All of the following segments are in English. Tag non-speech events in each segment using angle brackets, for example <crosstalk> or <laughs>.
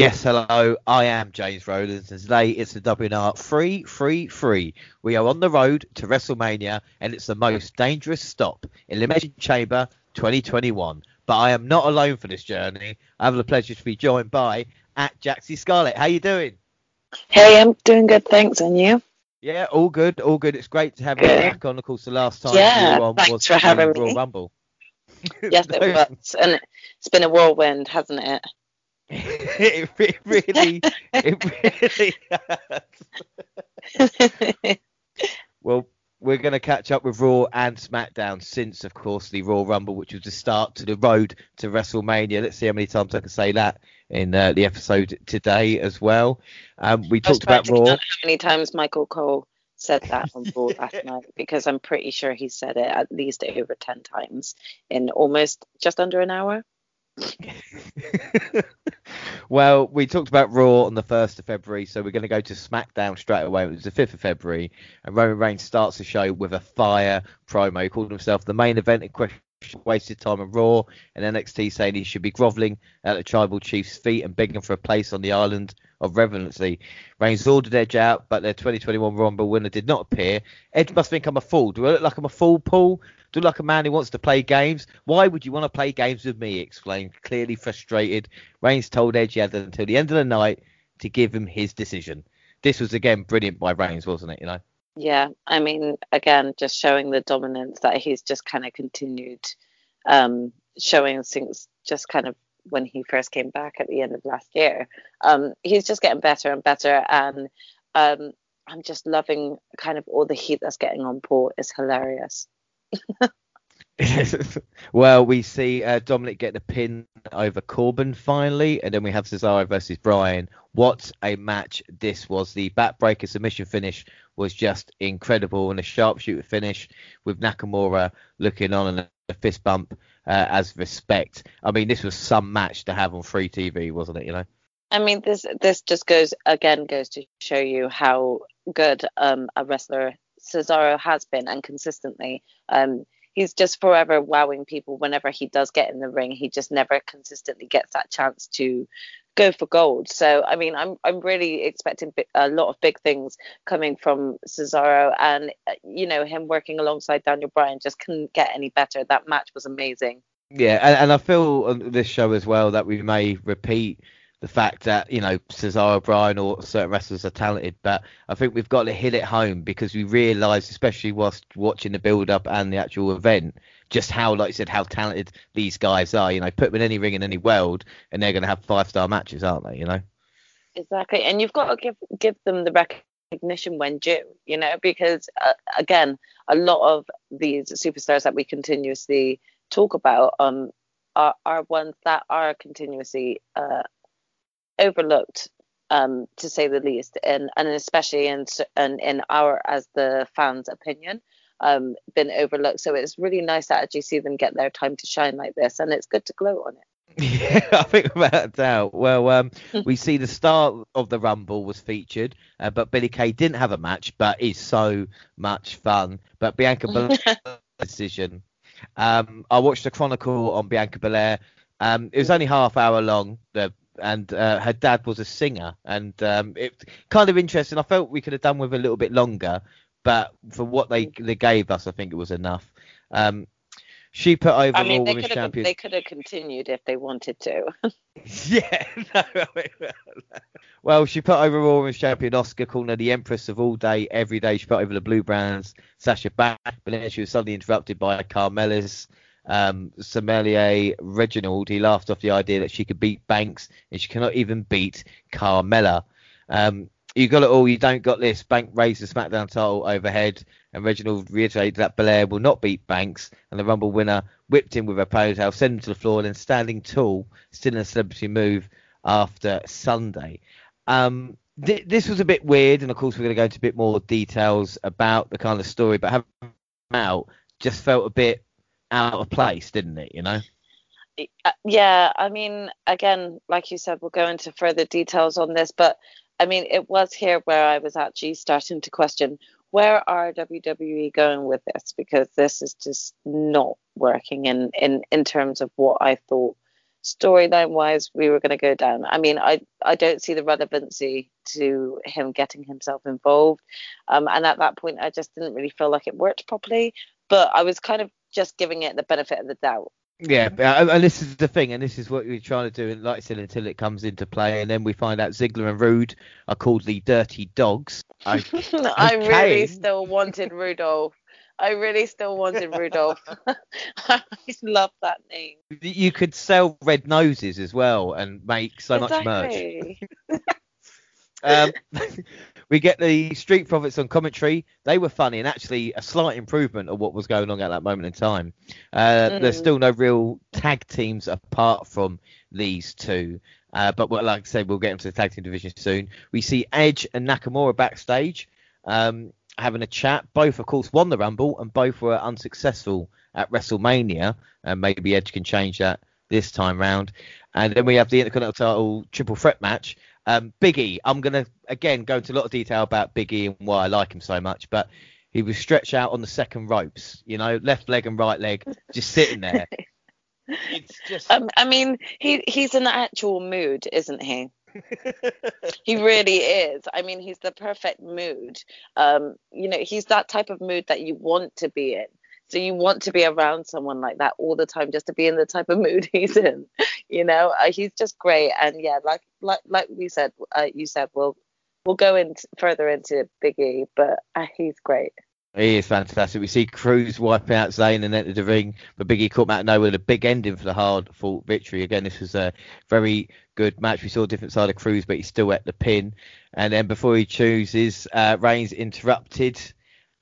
Yes, hello. I am James Rowlands, and today it's the WNR free, free, free. We are on the road to WrestleMania, and it's the most dangerous stop in Elimination Chamber 2021. But I am not alone for this journey. I have the pleasure to be joined by at Jaxie Scarlet. How are you doing? Hey, I'm doing good, thanks. And you? Yeah, all good, all good. It's great to have you back on. Of course, the last time Yeah, you were on thanks was for having Royal me. Rumble. <laughs> Yes, it was, and it's been a whirlwind, hasn't it? It, re- really, it really has. Well, we're going to catch up with Raw and SmackDown since, of course, the Royal Rumble, which was the start to the road to WrestleMania. Let's see how many times I can say that in uh, the episode today as well. Um, we I talked about Raw. how many times Michael Cole said that on board last <laughs> night because I'm pretty sure he said it at least over ten times in almost just under an hour. <laughs> well, we talked about Raw on the 1st of February, so we're going to go to SmackDown straight away. It was the 5th of February, and Roman Reigns starts the show with a fire promo. He called himself the main event in question, wasted time on Raw, and NXT saying he should be grovelling at the Tribal Chief's feet and begging for a place on the island of relevancy. Reigns ordered Edge out, but their 2021 Rumble winner did not appear. Edge must think I'm a fool. Do I look like I'm a fool, Paul? Do I look like a man who wants to play games? Why would you want to play games with me? He exclaimed, clearly frustrated. Reigns told Edge he had until the end of the night to give him his decision. This was again brilliant by Reigns, wasn't it? You know. Yeah, I mean, again, just showing the dominance that he's just kind of continued um, showing since just kind of when he first came back at the end of last year. Um, he's just getting better and better, and um, I'm just loving kind of all the heat that's getting on Paul. It's hilarious. <laughs> well, we see uh, Dominic get the pin over Corbin finally, and then we have Cesaro versus Bryan. What a match this was! The backbreaker submission finish was just incredible, and a sharpshooter finish with Nakamura looking on and a fist bump uh, as respect. I mean, this was some match to have on free TV, wasn't it? You know. I mean, this this just goes again goes to show you how good um, a wrestler Cesaro has been and consistently. Um, he's just forever wowing people whenever he does get in the ring. He just never consistently gets that chance to go for gold. So I mean, I'm I'm really expecting a lot of big things coming from Cesaro, and uh, you know him working alongside Daniel Bryan just couldn't get any better. That match was amazing. Yeah, and, and I feel on this show as well that we may repeat the fact that you know Cesaro, Bryan, or certain wrestlers are talented, but I think we've got to hit it home because we realise, especially whilst watching the build-up and the actual event, just how, like you said, how talented these guys are. You know, put them in any ring in any world, and they're going to have five-star matches, aren't they? You know. Exactly, and you've got to give give them the recognition when due, you know, because uh, again, a lot of these superstars that we continuously talk about um are are ones that are continuously uh, overlooked, um, to say the least, and and especially in s- in, in our as the fans' opinion, um, been overlooked. So it's really nice to actually see them get their time to shine like this, and it's good to gloat on it. <laughs> Yeah, I think without a doubt. Well, um, <laughs> we see the start of the Rumble was featured, uh, but Billie Kay didn't have a match, but is so much fun. But Bianca <laughs> Belair decision. Um, I watched the Chronicle on Bianca Belair. Um, it was only half hour long. The and uh, her dad was a singer, and um, it kind of interesting. I felt we could have done with a little bit longer, but for what they they gave us, I think it was enough. Um, she put over I mean, they Women's could have they could have continued if they wanted to. <laughs> <laughs> Yeah. No, <laughs> well, she put over Raw Women's Champion Asuka, calling her the Empress of all day, every day. She put over the Blue Brands, Sasha back, but then she was suddenly interrupted by Carmella's um, sommelier Reginald. He laughed off the idea that she could beat Banks, and she cannot even beat Carmella. Um, you got it all. You don't got this. Bank raised the SmackDown title overhead, and Reginald reiterated that Belair will not beat Banks, and the Rumble winner whipped him with her ponytail, sent him to the floor, and then standing tall, still in a celebrity move after Sunday. Um, th- this was a bit weird, and of course we're going to go into a bit more details about the kind of story, but having out just felt a bit out of place, didn't it? You know? Uh, yeah, I mean, again, like you said, we'll go into further details on this, but I mean, it was here where I was actually starting to question where are WWE going with this because this is just not working in in in terms of what I thought storyline wise we were going to go down. I mean, I I don't see the relevancy to him getting himself involved, um, and at that point I just didn't really feel like it worked properly. But I was kind of just giving it the benefit of the doubt. Yeah, and this is the thing, and this is what we're trying to do, and like I said, until it comes into play, and then we find out Ziggler and Roode are called the Dirty Dogs. <laughs> I, I really still wanted Rudolph. I really still wanted Rudolph. <laughs> I love that name. You could sell red noses as well and make so exactly. much merch. <laughs> um, we get the Street Profits on commentary. They were funny and actually a slight improvement of what was going on at that moment in time. Uh, mm. There's still no real tag teams apart from these two. Uh, but like I said, we'll get into the tag team division soon. We see Edge and Nakamura backstage. Um, having a chat. Both, of course, won the Rumble and both were unsuccessful at WrestleMania. And maybe Edge can change that this time round. And then we have the Intercontinental title triple threat match. Um, Biggie, I'm going to again go into a lot of detail about Biggie and why I like him so much, but he was stretched out on the second ropes, you know, left leg and right leg, just sitting there. <laughs> it's just. Um, I mean, he he's in the actual mood, isn't he? <laughs> he really is. I mean, he's the perfect mood. Um, you know, he's that type of mood that you want to be in. So you want to be around someone like that all the time, just to be in the type of mood <laughs> he's in. You know, uh, he's just great. And yeah, like like like we said, uh, you said we'll we'll go in further into Biggie, but uh, he's great. He is fantastic. We see Crews wiping out Zayn and enter the ring, but Biggie caught Matt nowhere with a big ending for the hard fought victory. Again, this was a very good match. We saw a different side of Crews, but he still at the pin. And then before he chooses, uh, Reigns interrupted,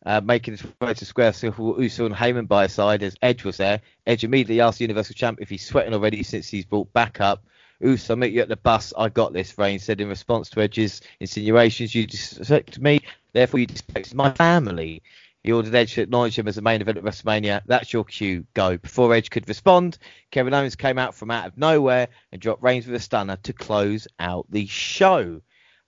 uh, making his way to square circle. Uso and Heyman by his side as Edge was there. Edge immediately asked the Universal Champ if he's sweating already since he's brought back up. Uso, meet you at the bus. I got this, Reigns said in response to Edge's insinuations. You disrespect me Therefore, you disrespect my family. He ordered Edge to acknowledge him as the main event at WrestleMania. That's your cue. Go. Before Edge could respond, Kevin Owens came out from out of nowhere and dropped Reigns with a stunner to close out the show.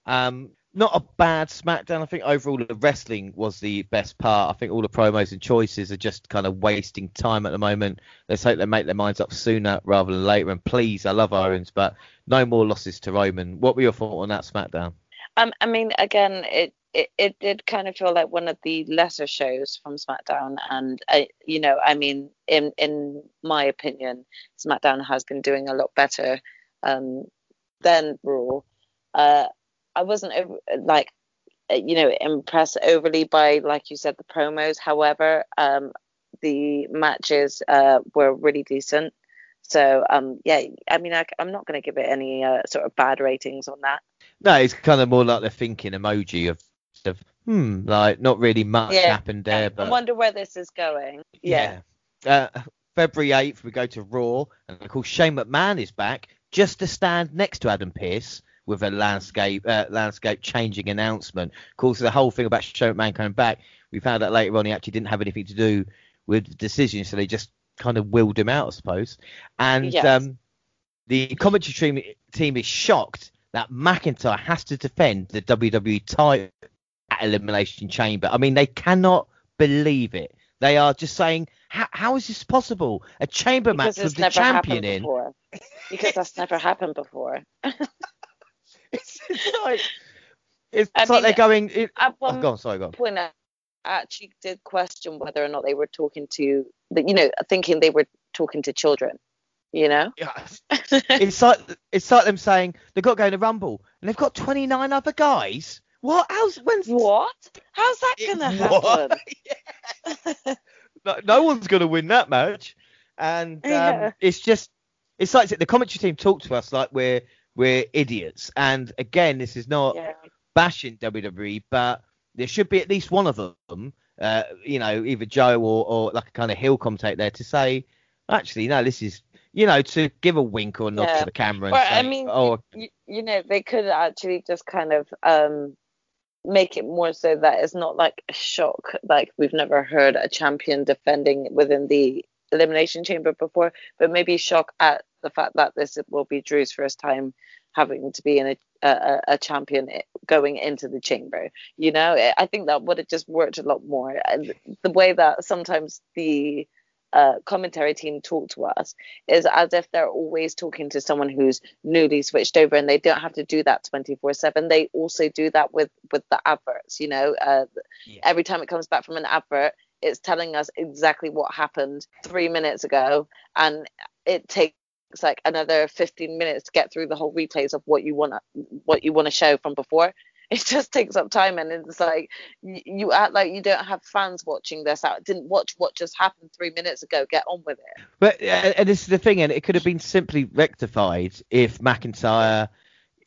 Um, not a bad SmackDown. I think overall the wrestling was the best part. I think all the promos and choices are just kind of wasting time at the moment. Let's hope they make their minds up sooner rather than later. And please, I love Owens, but no more losses to Roman. What were your thoughts on that SmackDown? Um, I mean, again, it it, it did kind of feel like one of the lesser shows from SmackDown, and uh, you know, I mean, in in my opinion, SmackDown has been doing a lot better um, than Raw. Uh, I wasn't like, uh, you know, impressed overly by, like you said, the promos. However, um, the matches uh, were really decent. So um, yeah, I mean, I, am not going to give it any uh, sort of bad ratings on that. No, it's kind of more like the thinking emoji of of hmm, like not really much yeah. happened there. But I wonder where this is going. Yeah. yeah. Uh, February 8th, we go to Raw, and of course Shane McMahon is back just to stand next to Adam Pearce with a landscape uh, landscape changing announcement. Of course, the whole thing about McMahon coming back, we found out later on he actually didn't have anything to do with the decision, so they just kind of willed him out, I suppose. And yes. um, the commentary team, team is shocked that McIntyre has to defend the WWE title at Elimination Chamber. I mean, they cannot believe it. They are just saying, how is this possible? A chamber because match with the champion in? Because that's never happened before. <laughs> <laughs> it's, like, it's like mean, they're going. It, at one oh, go on, sorry, go on. Point, I actually did question whether or not they were talking to, you know, thinking they were talking to children. You know, yeah. <laughs> it's like it's like them saying they've got going to go in a rumble and they've got 29 other guys. What? How's when's what? How's that gonna <laughs> happen? no, no, one's gonna win that match, and um, yeah. it's just it's like the commentary team talk to us like we're we're idiots. And again, this is not yeah. bashing WWE, but there should be at least one of them, uh, you know, either Joe or, or like a kind of heel commentator there to say, actually, no, this is you know, to give a wink or nod yeah. to the camera. Well, say, I mean, oh, you, you, know, they could actually just kind of um, make it more so that it's not like a shock like we've never heard a champion defending within the elimination chamber before but maybe shock at the fact that this will be drew's first time having to be in a, a, a champion going into the chamber you know? I think that would have just worked a lot more. And the way that sometimes the uh, commentary team talk to us is as if they're always talking to someone who's newly switched over and they don't have to do that 24 7 they also do that with with the adverts you know? Uh, yeah. every time it comes back from an advert it's telling us exactly what happened three minutes ago and it takes like another 15 minutes to get through the whole replays of what you want what you want to show from before. <laughs> It just takes up time and it's like you, act like you don't have fans watching this. Out didn't watch what just happened three minutes ago. Get on with it. But uh, and this is the thing and it could have been simply rectified if mcintyre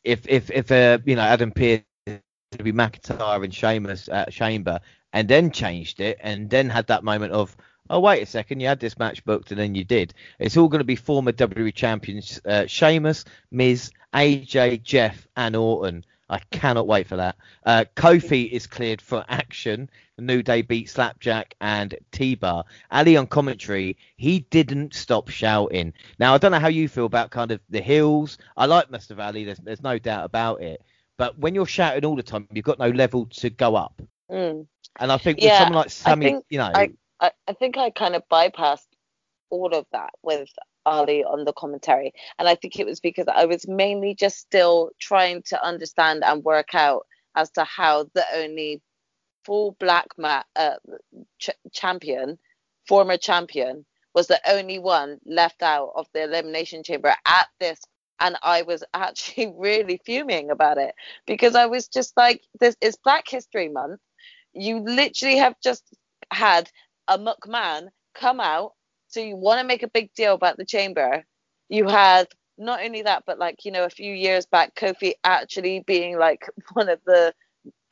if if if uh, you know adam pearce to be mcintyre and Sheamus at chamber and then changed it and then had that moment of oh wait a second, you had this match booked and then you did. It's all going to be former WWE champions uh, Sheamus, Miz, AJ, Jeff, and Orton. I cannot wait for that. Uh, Kofi is cleared for action. New Day beat Slapjack and T-Bar. Ali on commentary, he didn't stop shouting. Now I don't know how you feel about kind of the hills. I like Mustafa Ali. There's, there's no doubt about it. But when you're shouting all the time, you've got no level to go up. Mm. And I think yeah, with someone like Sammy, you know, I, I, I think I kind of bypassed all of that with Ali on the commentary. And I think it was because I was mainly just still trying to understand and work out as to how the only full black mat, uh, ch- champion, former champion, was the only one left out of the elimination chamber at this. And I was <laughs> actually really fuming about it because I was just like, this is Black History Month. You literally have just had a McMahon come out so you want to make a big deal about the chamber. You had not only that, but like, you know, a few years back, Kofi actually being like <laughs> one of the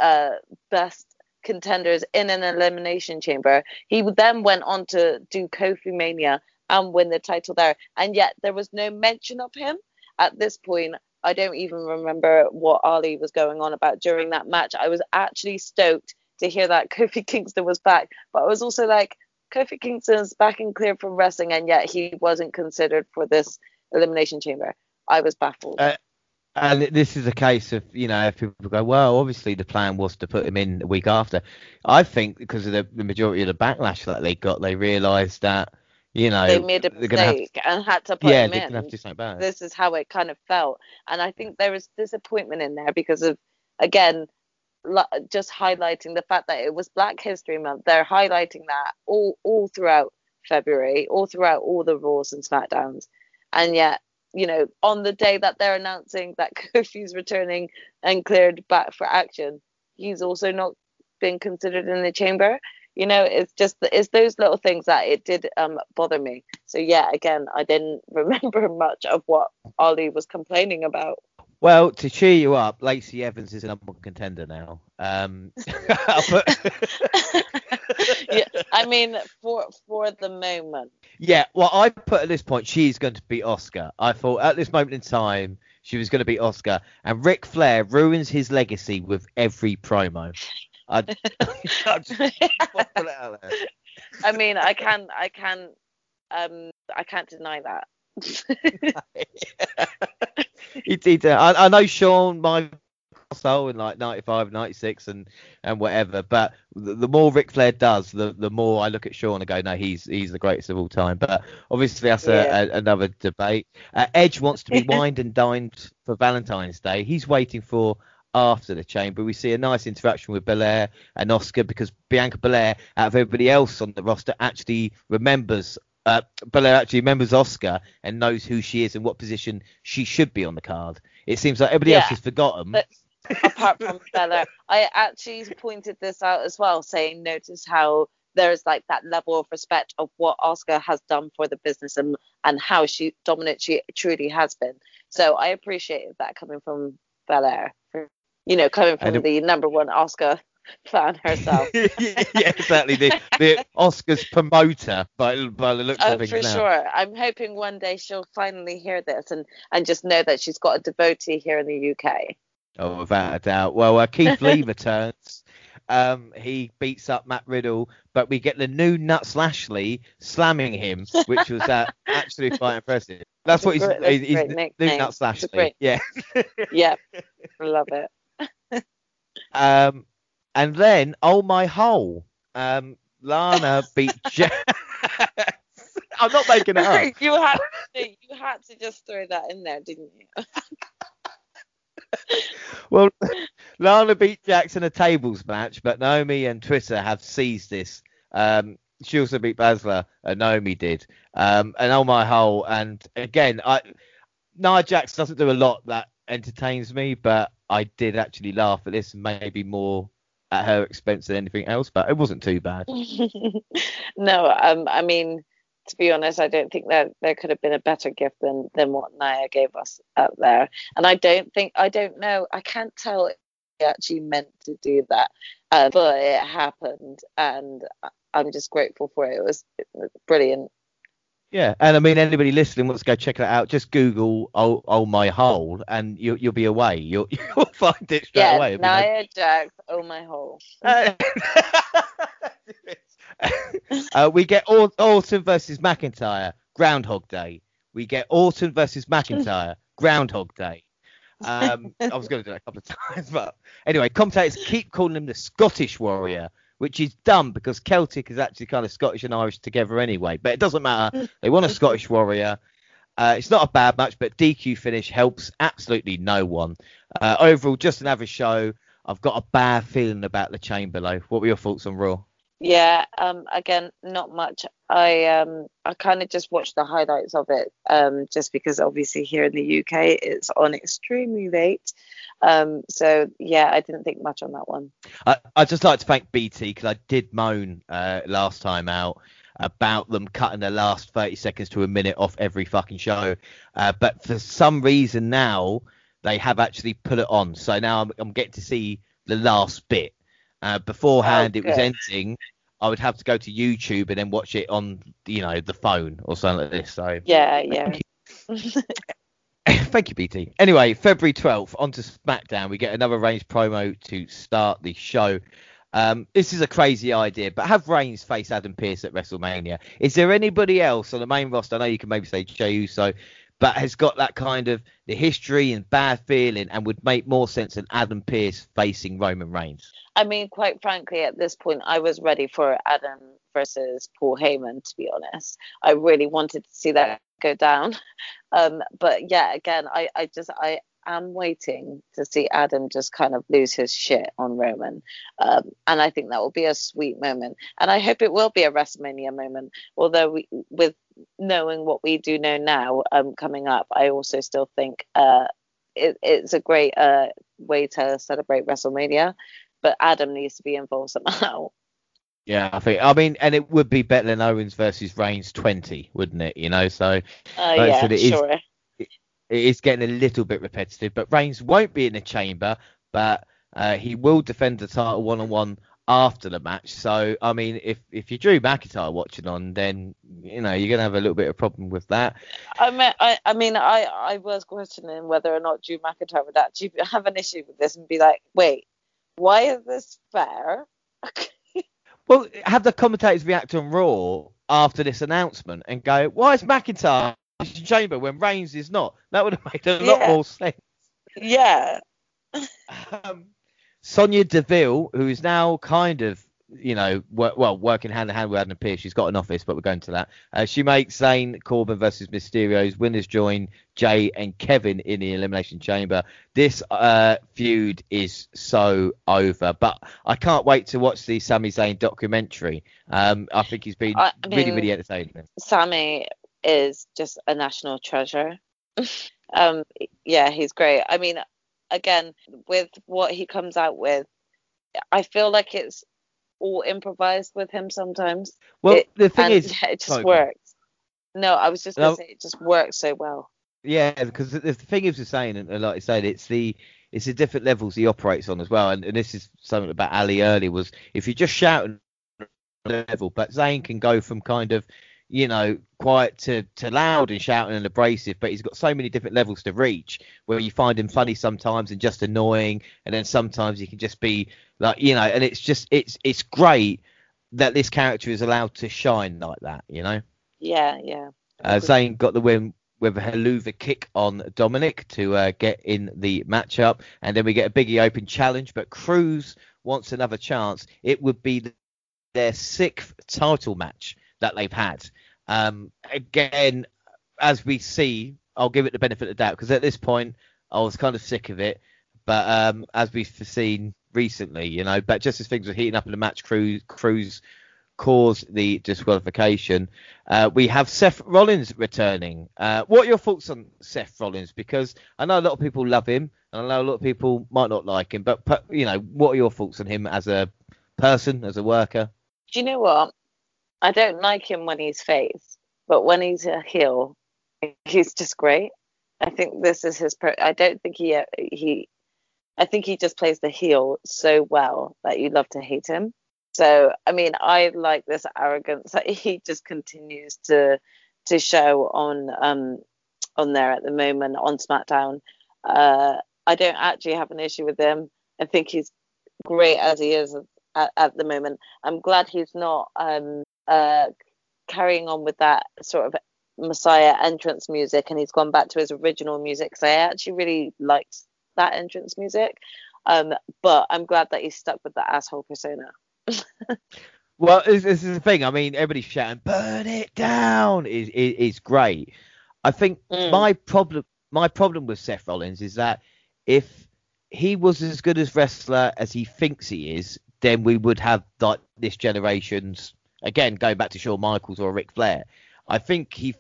uh, best contenders in an elimination chamber. He then went on to do Kofi Mania and win the title there. And yet there was no mention of him at this point. I don't even remember what Ali was going on about during that match. I was actually stoked to hear that <laughs> Kofi Kingston was back, but I was also like, Kofi Kingston's back and clear from wrestling, and yet he wasn't considered for this elimination chamber. I was baffled. Uh, and this is a case of, you know, if people go, well, obviously the plan was to put him in the week after. I think because of the, the majority of the backlash that they got, they realised that, you know, they made a mistake to, and had to put yeah, him in. Have to do about this is how it kind of felt, and I think there was disappointment in there because of, again, just highlighting the fact that it was Black History Month. They're highlighting that all all throughout February, all throughout all the Raws and Smackdowns, and yet you know on the day that they're announcing that <laughs> Kofi's returning and cleared back for action, he's also not been considered in the chamber. You know, it's just it's those little things that it did um, bother me. So yeah, again, I didn't <laughs> remember much of what Ali was complaining about. Well, to cheer you up, Lacey Evans is a number one contender now. Um, <laughs> <laughs> yeah, I mean, for for the moment. Yeah, well, I put at this point she's going to beat Asuka. I thought at this moment in time she was going to beat Asuka, and Ric Flair ruins his legacy with every promo. I, <laughs> I mean, I can, I can, um, I can't deny that. <laughs> he, he, I, I know Shawn my soul in like 95, 96 and and whatever. But the, the, more Ric Flair does, the the more I look at Shawn and go, no, he's he's the greatest of all time. But obviously that's yeah. a, a, another debate. Uh, Edge wants to be <laughs> wined and dined for Valentine's Day. He's waiting for after the chamber. We see a nice interaction with Belair and Asuka because Bianca Belair, out of everybody else on the roster, actually remembers uh, Belair actually remembers Asuka and knows who she is and what position she should be on the card. It seems like everybody yeah, else has forgotten. Apart from Belair, I actually pointed this out as well, saying notice how there's like that level of respect of what Asuka has done for the business and and how she dominant she truly has been. So I appreciated that coming from Belair. You know, coming from the number one Asuka fan herself. <laughs> yeah, exactly. The, the Asuka's promoter, by, by the looks oh, of things. For now. sure. I'm hoping one day she'll finally hear this and, and just know that she's got a devotee here in the UK. Oh, without a doubt. Well, uh, Keith <laughs> Lee returns. Um, he beats up Matt Riddle, but we get the new Nuts Lashley slamming him, which was uh, <laughs> actually quite impressive. That's, what he's, great, he's, he's new Nuts Lashley. Yeah. yeah, love it. um, and then, oh my hole, um, Lana beat <laughs> Jazz. I'm not making it up. you had to, you had to just throw that in there, didn't you? <laughs> well, Lana beat Jax Jackson a tables match, but Naomi and Twitter have seized this. Um, she also beat Baszler, and Naomi did. Um, and oh my hole! and again, I Nia Jax doesn't do a lot that entertains me, but I did actually laugh at this, maybe more at her expense than anything else, but it wasn't too bad. <laughs> no, um, I mean, to be honest, I don't think that there could have been a better gift than than what Nia gave us up there. And I don't think I don't know. I can't tell if he actually meant to do that, uh, but it happened, and I'm just grateful for it. It was brilliant. Yeah, and I mean, anybody listening wants to go check it out. Just Google "Oh, oh my hole" and you, you'll be away. You'll, <laughs> you'll find it straight yeah, away. Nia Jax, "Oh my hole." <laughs> <laughs> uh, we get Orton versus McIntyre, Groundhog Day. We get Orton versus McIntyre, Groundhog Day. Um, I was going to do that a couple of times, but anyway, commentators keep calling him the Scottish Warrior which is dumb because Celtic is actually kind of Scottish and Irish together anyway. But it doesn't matter. They want a <laughs> Scottish warrior. Uh, it's not a bad match, but DQ finish helps absolutely no one. Uh, overall, just an average show. I've got a bad feeling about the chamber, though. What were your thoughts on Raw? Yeah, um, again, not much. I um, I kind of just watched the highlights of it, um, just because obviously here in the UK it's on extremely late. Um, so yeah, I didn't think much on that one. I I just like to thank BT because I did moan uh, last time out about them cutting the last 30 seconds to a minute off every fucking show, uh, but for some reason now they have actually put it on. So now I'm, I'm getting to see the last bit. Uh, beforehand, oh, it was ending. I would have to go to YouTube and then watch it on, you know, the phone or something like this. So yeah, yeah. <laughs> <coughs> Thank you, BT. Anyway, February 12th, on to SmackDown. We get another Reigns promo to start the show. Um, this is a crazy idea, but have Reigns face Adam Pearce at WrestleMania. Is there anybody else on the main roster? I know you can maybe say Jey Uso, but has got that kind of the history and bad feeling and would make more sense than Adam Pearce facing Roman Reigns. I mean, quite frankly, at this point, I was ready for Adam versus Paul Heyman, to be honest. I really wanted to see that go down. <laughs> Um, but yeah, again, I, I just, I am waiting to see Adam just kind of lose his shit on Roman. Um, and I think that will be a sweet moment. And I hope it will be a WrestleMania moment. Although we, with knowing what we do know now um, coming up, I also still think uh, it, it's a great uh, way to celebrate WrestleMania. But Adam needs to be involved somehow. Yeah, I think. I mean, and it would be better than Owens versus Reigns 20, wouldn't it? You know, so. Uh, like yeah, it sure. Is, it, it is getting a little bit repetitive, but Reigns won't be in the chamber, but uh, he will defend the title one on one after the match. So, I mean, if if you Drew McIntyre watching on, then you know you're gonna have a little bit of problem with that. I mean, I, I mean, I I was questioning whether or not Drew McIntyre would actually have an issue with this and be like, wait, why is this fair? <laughs> well, have the commentators react on Raw after this announcement and go, why is McIntyre in chamber when Reigns is not? That would have made a lot more sense. Yeah. um, Sonya Deville, who is now kind of, you know, work, well, working hand in hand with Adam Pearce. She's got an office, but we're going to that. Uh, she makes Zayn Corbin versus Mysterio's winners join Jey and Kevin in the Elimination Chamber. This uh, feud is so over, but I can't wait to watch the Sami Zayn documentary. Um, I think he's been I mean, really, really entertaining. Sami is just a national treasure. <laughs> um, yeah, he's great. I mean, again, with what he comes out with, I feel like it's all improvised with him sometimes. Well, it, the thing is, yeah, <laughs> it just sorry, works. No, I was just gonna no, say it just works so well. Yeah, because the, the thing is, the saying, and like I said, it's the it's the different levels he operates on as well. And, and this is something about Ali early was if you just shout level, but Zayn can go from kind of you know, quiet to, to loud and shouting and abrasive, but he's got so many different levels to reach where you find him funny sometimes and just annoying, and then sometimes he can just be like, you know, and it's just it's it's great that this character is allowed to shine like that, you know. Yeah, yeah. Uh, Zayn got the win with a Helluva kick on Dominic to uh, get in the matchup, and then we get a Biggie Open challenge, but Crews wants another chance. It would be their sixth title match that they've had. Um, again, as we see, I'll give it the benefit of the doubt because at this point I was kind of sick of it. But um, as we've seen recently, you know, but just as things were heating up in the match, Crews, Crews caused the disqualification. Uh, we have Seth Rollins returning. Uh, what are your thoughts on Seth Rollins? Because I know a lot of people love him, and I know a lot of people might not like him. But you know, what are your thoughts on him as a person, as a worker? Do you know what? I don't like him when he's face, but when he's a heel, he's just great. I think this is his. Pro- I don't think he he. I think he just plays the heel so well that you love to hate him. So I mean, I like this arrogance that he just continues to to show on um on there at the moment on SmackDown. Uh, I don't actually have an issue with him. I think he's great as he is at, at the moment. I'm glad he's not um uh carrying on with that sort of Messiah entrance music and he's gone back to his original music So I actually really liked that entrance music. Um, but I'm glad that he's stuck with the asshole persona. <laughs> well, this, this, is the thing. I mean, everybody's shouting "Burn it down" is is, is great. I think mm. my problem my problem with Seth Rollins is that if he was as good as wrestler as he thinks he is, then we would have like this generation's again going back to Shawn Michaels or Ric Flair. I think he,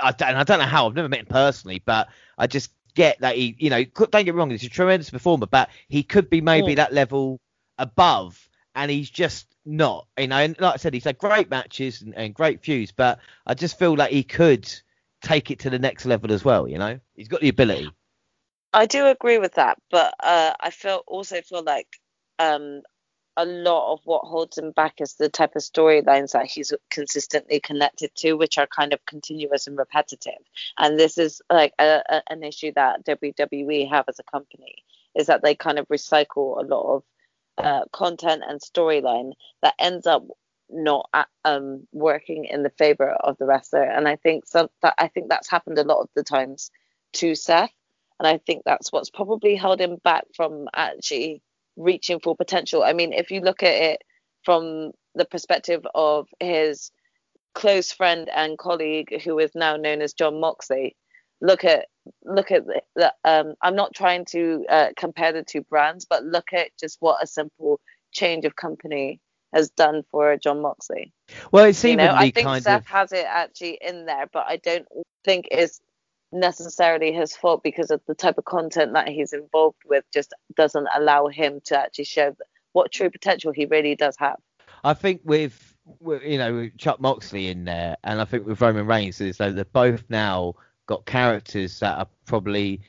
I don't, I don't know how I've never met him personally, but I just get that he, you know, don't get me wrong, he's a tremendous performer, but he could be maybe that level above and he's just not. You know, and like I said, he's had great matches and, and great feuds, but I just feel like he could take it to the next level as well. You know, he's got the ability. I do agree with that, but uh, I feel also feel like um, a lot of what holds him back is the type of storylines that he's consistently connected to, which are kind of continuous and repetitive. And this is like a, a, an issue that WWE have as a company, is that they kind of recycle a lot of uh, content and storyline that ends up not um, working in the favor of the wrestler. And I think some, that I think that's happened a lot of the times to Seth, and I think that's what's probably held him back from actually reaching full potential. I mean, if you look at it from the perspective of his close friend and colleague, who is now known as Jon Moxley, look at look at the, the um, I'm not trying to uh, compare the two brands, but look at just what a simple change of company has done for Jon Moxley. Well, it seems you know, I think Seth of... has it actually in there, but I don't think it's necessarily his fault because of the type of content that he's involved with just doesn't allow him to actually show what true potential he really does have. I think with, you know Chuck Moxley in there, and I think with Roman Reigns, is that they're both now got characters that are probably,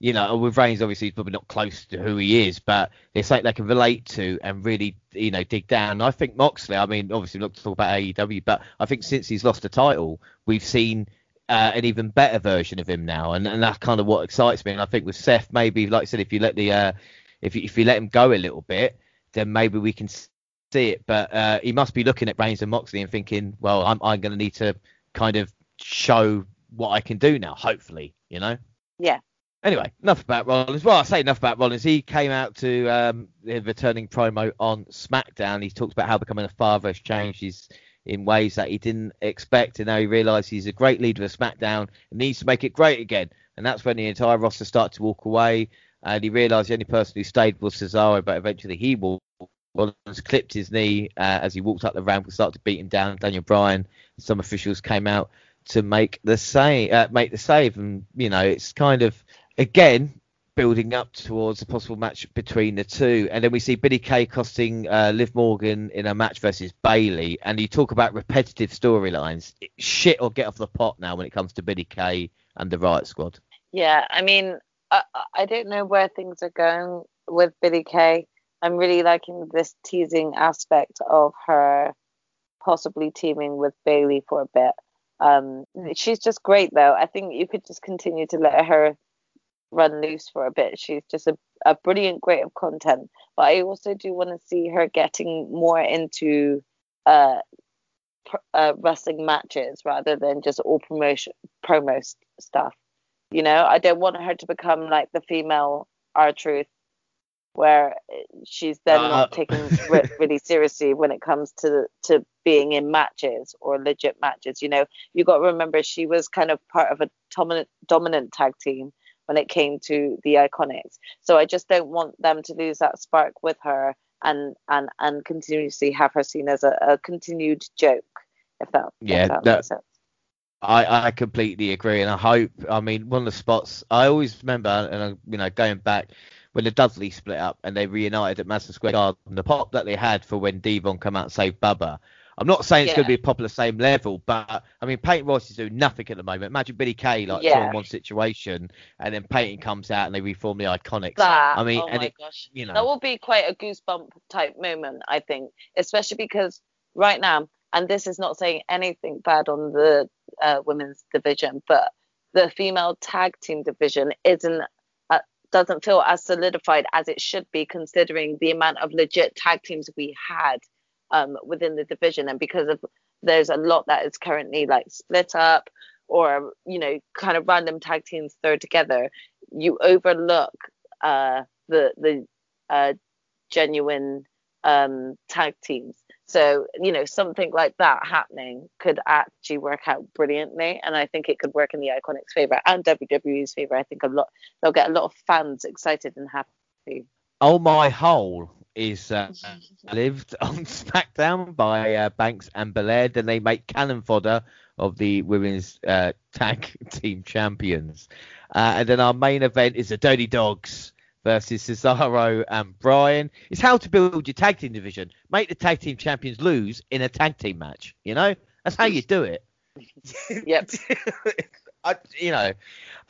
you know, with Reigns obviously he's probably not close to who he is, but it's like they can relate to and really, you know, dig down. I think Moxley, I mean, obviously not to talk about AEW, but I think since he's lost the title, we've seen uh, an even better version of him now, and, and that's kind of what excites me. And I think with Seth, maybe like I said, if you let the uh, if you, if you let him go a little bit, then maybe we can see it. But uh, he must be looking at Reigns and Moxley and thinking, well, I'm I'm going to need to kind of show what I can do now, hopefully, you know? Yeah. Anyway, enough about Rollins. Well, I say enough about Rollins. He came out to um, the returning promo on SmackDown. He talked about how becoming a father has changed his in ways that he didn't expect, and now he realised he's a great leader of SmackDown and needs to make it great again. And that's when the entire roster started to walk away, and he realised the only person who stayed was Cesaro, but eventually he walked. Rollins clipped his knee uh, as he walked up the ramp and started to beat him down. Daniel Bryan, some officials came out to make the save, uh, make the save, and you know it's kind of again building up towards a possible match between the two, and then we see Billie Kay costing uh, Liv Morgan in a match versus Bayley. and you talk about repetitive storylines. Shit or get off the pot now when it comes to Billie Kay and the Riot Squad. Yeah, I mean, I, I don't know where things are going with Billie Kay. I'm really liking this teasing aspect of her possibly teaming with Bayley for a bit. Um, she's just great though. I think you could just continue to let her run loose for a bit. She's just a, a brilliant creative of content. But I also do want to see her getting more into uh, pr- uh, wrestling matches rather than just all promotion promo st- stuff. You know, I don't want her to become like the female R Truth where she's then Uh, not taken <laughs> re- really seriously when it comes to to being in matches or legit matches. You know, you got to remember she was kind of part of a dominant dominant tag team when it came to the Iconics. So I just don't want them to lose that spark with her and and and continuously have her seen as a, a continued joke. If that Yeah, if that, that- makes sense. I, I completely agree, and I hope. I mean, one of the spots I always remember, and uh, you know, going back when the Dudley split up and they reunited at Madison Square Garden, the pop that they had for when Devon come out and saved Bubba. I'm not saying it's going to be a pop at the same level, but I mean, Peyton Royce is doing nothing at the moment. Imagine Billie Kay like Yeah. two in one situation, and then Peyton comes out and they reform the Iconics. That, I mean, oh and my it, gosh. you know, That will be quite a goosebump type moment, I think, especially because right now, and this is not saying anything bad on the uh, women's division, but the female tag team division isn't uh, doesn't feel as solidified as it should be, considering the amount of legit tag teams we had um, within the division, and because of there's a lot that is currently like split up or you know kind of random tag teams thrown together you overlook uh the the uh genuine um tag teams. So you know something like that happening could actually work out brilliantly. And i think it could work in the iconics favor and wwe's favor. I think a lot they'll get a lot of fans excited and happy. Oh My Hole is uh, <laughs> lived <laughs> on SmackDown by uh, Banks and Belair. Then they make cannon fodder of the women's uh, tag <laughs> team champions. Uh, and then our main event is the Dirty Dogs versus Cesaro and Bryan. It's how to build your tag team division. Make the tag team champions lose in a tag team match. You know, that's how you do it. Yep. You know,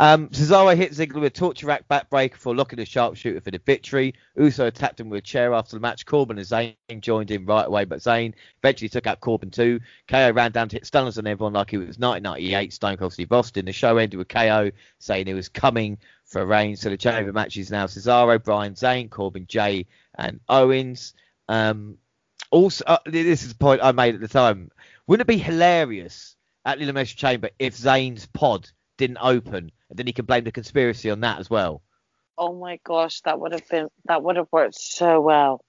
um, Cesaro hit Ziggler with a torture rack backbreaker for locking the sharpshooter for the victory. Uso attacked him with a chair after the match. Corbin and Zayn joined in right away, but Zayn eventually took out Corbin too. KO ran down to hit stunners on everyone like it was 1998 Stone Cold Steve Austin. The show ended with KO saying he was coming for Reigns. reign. So the chamber match is now Cesaro, Bryan, Zayn, Corbin, Jey, and Owens. Um, also, uh, this is the point I made at the time. Wouldn't it be hilarious at the Elimination Chamber if Zayn's pod didn't open, and then he can blame the conspiracy on that as well? oh my gosh that would have been that would have worked so well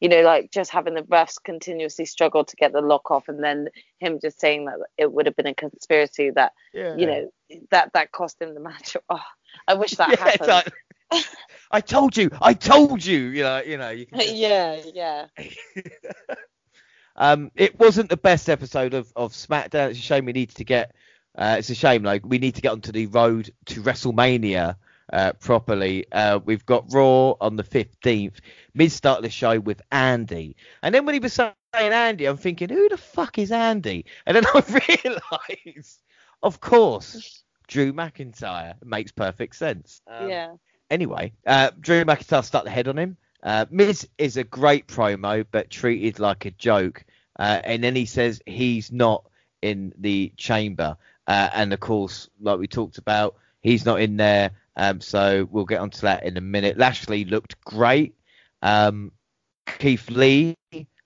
you know like just having the refs continuously struggle to get the lock off and then him just saying that it would have been a conspiracy that Yeah. you know that that cost him the match <laughs> oh i wish that Yeah, happened like, <laughs> I told you, I told you. You know, you know. You can <laughs> just- yeah yeah um, it wasn't the best episode of, of SmackDown. It's a shame we needed to get. Uh, it's a shame, like we need to get onto the road to WrestleMania uh, properly. Uh, we've got Raw on the 15th. Miz started the show with Andy, and then when he was saying Andy, I'm thinking, who the fuck is Andy? And then <laughs> I realised, of course, Drew McIntyre. It makes perfect sense. Um, yeah Anyway, uh, Drew McIntyre stuck the head on him. Uh, Miz is a great promo, but treated like a joke. Uh, and then he says he's not in the chamber. Uh, and of course, like we talked about, he's not in there. Um, so we'll get onto that in a minute. Lashley looked great. Um, Keith Lee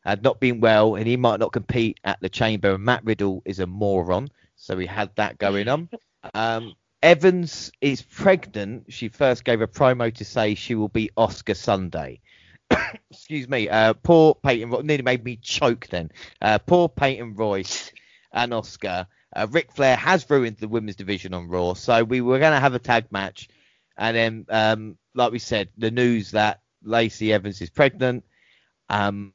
had not been well, and he might not compete at the chamber. And Matt Riddle is a moron. So we had that going on. Um, Evans is pregnant. She first gave a promo to say she will be Asuka Sunday. <coughs> Excuse me. Uh, poor Peyton Royce nearly made me choke then. Uh, poor Peyton Royce and Asuka. Uh, Ric Flair has ruined the women's division on Raw, so we were going to have a tag match, and then, um, like we said, the news that Lacey Evans is pregnant, um,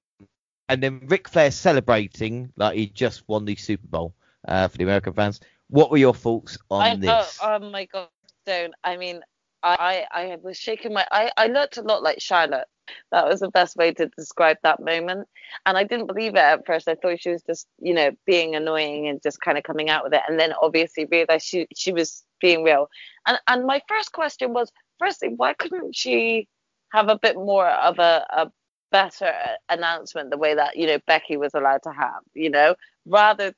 and then Ric Flair celebrating like he just won the Super Bowl uh, for the American fans. What were your thoughts on I, this? Oh, oh my god, don't. I mean, I, I was shaking my. I I looked a lot like Charlotte. That was the best way to describe that moment. And I didn't believe it at first. I thought she was just, you know, being annoying and just kind of coming out with it. And then obviously realized she she was being real. And and my first question was, firstly, why couldn't she have a bit more of a, a better announcement the way that you know Becky was allowed to have? You know, rather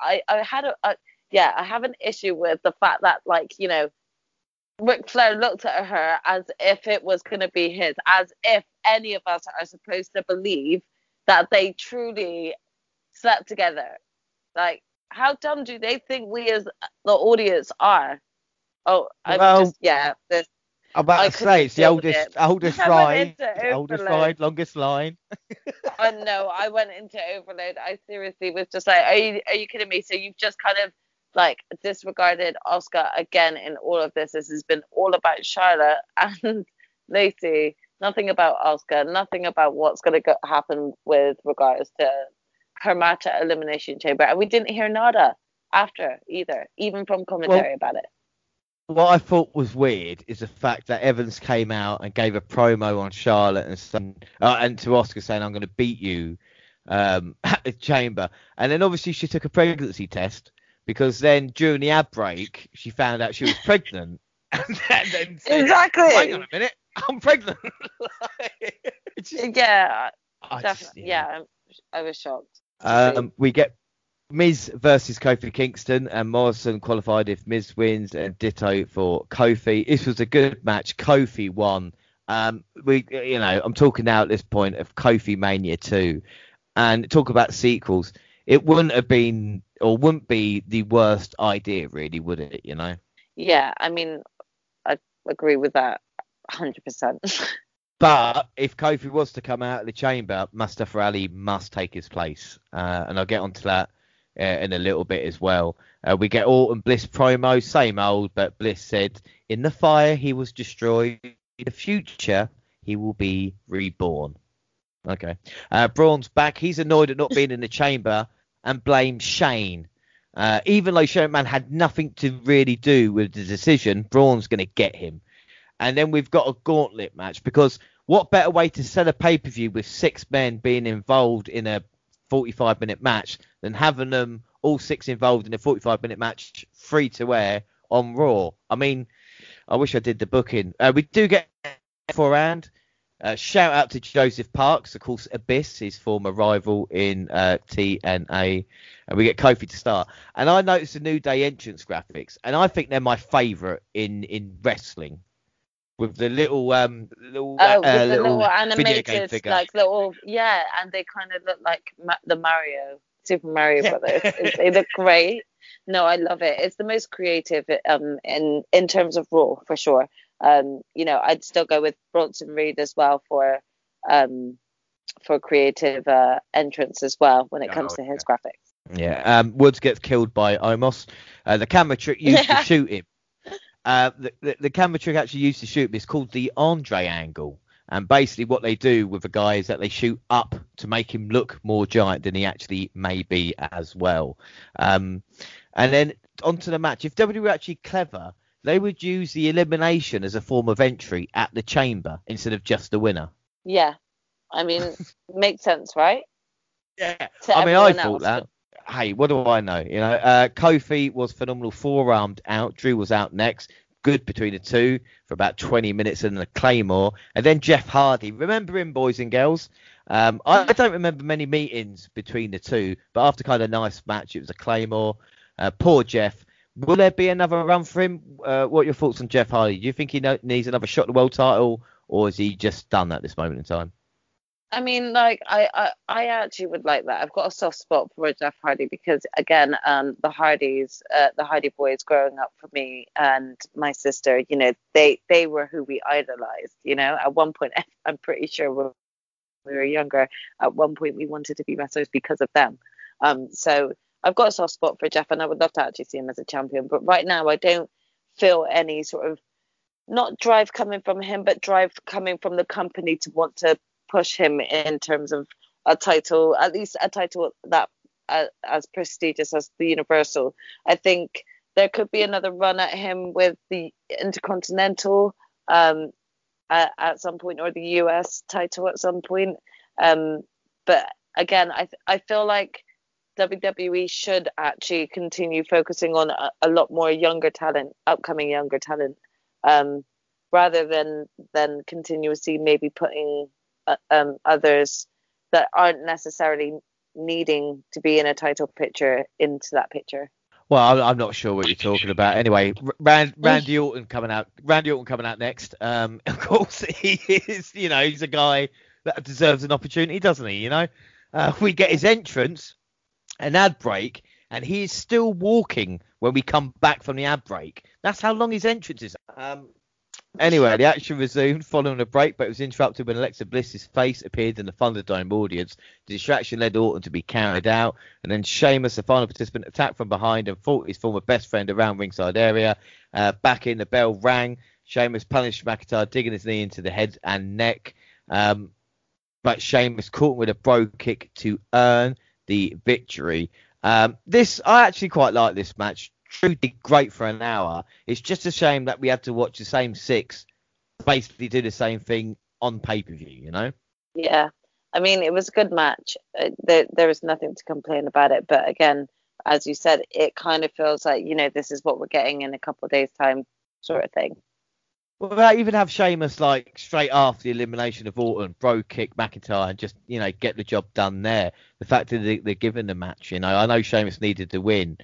I I had a, a yeah, I have an issue with the fact that like, you know, Ric Flair looked at her as if it was going to be his, as if any of us are supposed to believe that they truly slept together. Like, how dumb do they think we as the audience are? Oh, I'm Well- just, yeah, this, I'm about I to say it's the oldest, it. oldest ride, oldest ride, longest line. oh no, I went into overload. I seriously was just like, are you are you kidding me? So you've just kind of like disregarded Asuka again in all of this. This has been all about Charlotte <laughs> and Lacey. Nothing about Asuka. Nothing about what's going to go- happen with regards to her match at Elimination Chamber. And we didn't hear nada after either, even from commentary about it. What I thought was weird is the fact that Evans came out and gave a promo on Charlotte and some, uh, and to Asuka saying I'm going to beat you um, <laughs> at the chamber, and then obviously she took a pregnancy test because then during the ad break she found out she was <laughs> pregnant, and then, said, Exactly. Hang on a minute, I'm pregnant. <laughs> It's just- Yeah, I just- definitely. Yeah, I'm- I was shocked. Um, we get Miz versus Kofi Kingston, and Morrison qualified if Miz wins, and ditto for Kofi. This was a good match. Kofi won. Um, we, you know, I'm talking now at this point of Kofi Mania 2, and talk about sequels. It wouldn't have been, or wouldn't be the worst idea, really, would it? You know. Yeah, I mean, I agree with that 100%. <laughs> But if Kofi was to come out of the chamber, Mustafa Ali must take his place, uh, and I'll get onto that uh, in a little bit as well. Uh, we get Orton Bliss promo, same old, but Bliss said, "In the fire he was destroyed. In the future he will be reborn." Okay. Uh, Braun's back. He's annoyed at not being in the chamber and blames Shane. Uh, even though Shane had nothing to really do with the decision, Braun's going to get him. And then we've got a gauntlet match because what better way to sell a pay per view with six men being involved in a 45 minute match than having them all six involved in a 45 minute match free to air on Raw? I mean, I wish I did the booking. Uh, we do get beforehand. Uh, shout out to Joseph Parks, of course, Abyss, his former rival in uh, TNA. And we get Kofi to start. And I noticed the New Day entrance graphics, and I think they're my favourite in, in wrestling. With the little um little, Oh, uh, with the little, little animated, like little, yeah, and they kind of look like Ma- the Mario, Super Mario. Brothers. They look <laughs> great. No, I love it. It's the most creative um in in terms of Raw for sure. Um, you know, I'd still go with Bronson Reed as well for um for creative uh entrance as well when it comes Oh, to his graphics. Yeah, um, Woods gets killed by Omos. Uh, the camera trick used to <laughs> shoot him. Uh, the, the, the camera trick actually used to shoot him is called the Andre angle. And basically, what they do with the guy is that they shoot up to make him look more giant than he actually may be as well. Um, and then onto the match. If WWE were actually clever, they would use the elimination as a form of entry at the chamber instead of just the winner. Yeah. I mean, <laughs> makes sense, right? Yeah. To I mean, I thought else. that. Hey, what do I know? You know, uh, Kofi was phenomenal, four-armed out. Drew was out next. Good between the two for about 20 minutes and a claymore. And then Jeff Hardy. Remember him, boys and girls? Um, I, I don't remember many meetings between the two, but after kind of a nice match, it was a claymore. Uh, poor Jeff. Will there be another run for him? Uh, what are your thoughts on Jeff Hardy? Do you think he needs another shot at the world title, or is he just done at this moment in time? I mean, like I, I, I actually would like that. I've got a soft spot for Jeff Hardy because, again, um, the Hardys, uh, the Hardy boys, growing up for me and my sister, you know, they, they were who we idolized. You know, at one point, <laughs> I'm pretty sure when we were younger, at one point we wanted to be wrestlers because of them. Um, so I've got a soft spot for Jeff, and I would love to actually see him as a champion. But right now, I don't feel any sort of not drive coming from him, but drive coming from the company to want to push him in terms of a title, at least a title that uh, as prestigious as the Universal. I think there could be another run at him with the Intercontinental um, at, at some point or the US title at some point. Um, but again, I I feel like WWE should actually continue focusing on a, a lot more younger talent, upcoming younger talent, um, rather than than continuously maybe putting uh, um, others that aren't necessarily needing to be in a title picture into that picture. Well, I'm, I'm not sure what you're talking about. Anyway, Rand, Randy Orton coming out. Randy Orton coming out next. Um, <laughs> of course, he is. You know, he's a guy that deserves an opportunity, doesn't he? You know, uh, we get his entrance, an ad break, and he is still walking when we come back from the ad break. That's how long his entrance is. Um, Anyway, the action resumed following a break, but it was interrupted when Alexa Bliss's face appeared in the Thunderdome audience. The distraction led Orton to be carried out, and then Sheamus, the final participant, attacked from behind and fought his former best friend around ringside area. Uh, back in, the bell rang. Sheamus punished McIntyre, digging his knee into the head and neck. Um, but Sheamus caught him with a brogue kick to earn the victory. Um, this I actually quite like this match truly great for an hour. It's just a shame that we had to watch the same six basically do the same thing on pay per view, you know? Yeah. I mean, it was a good match. Uh, there, there was nothing to complain about it. But again, as you said, it kind of feels like, you know, this is what we're getting in a couple of days' time, sort of thing. Well, they even have Sheamus like straight after the elimination of Orton, brogue kick McIntyre, and just you know get the job done there. The fact that they, they're given the match, you know, I know Sheamus needed to win,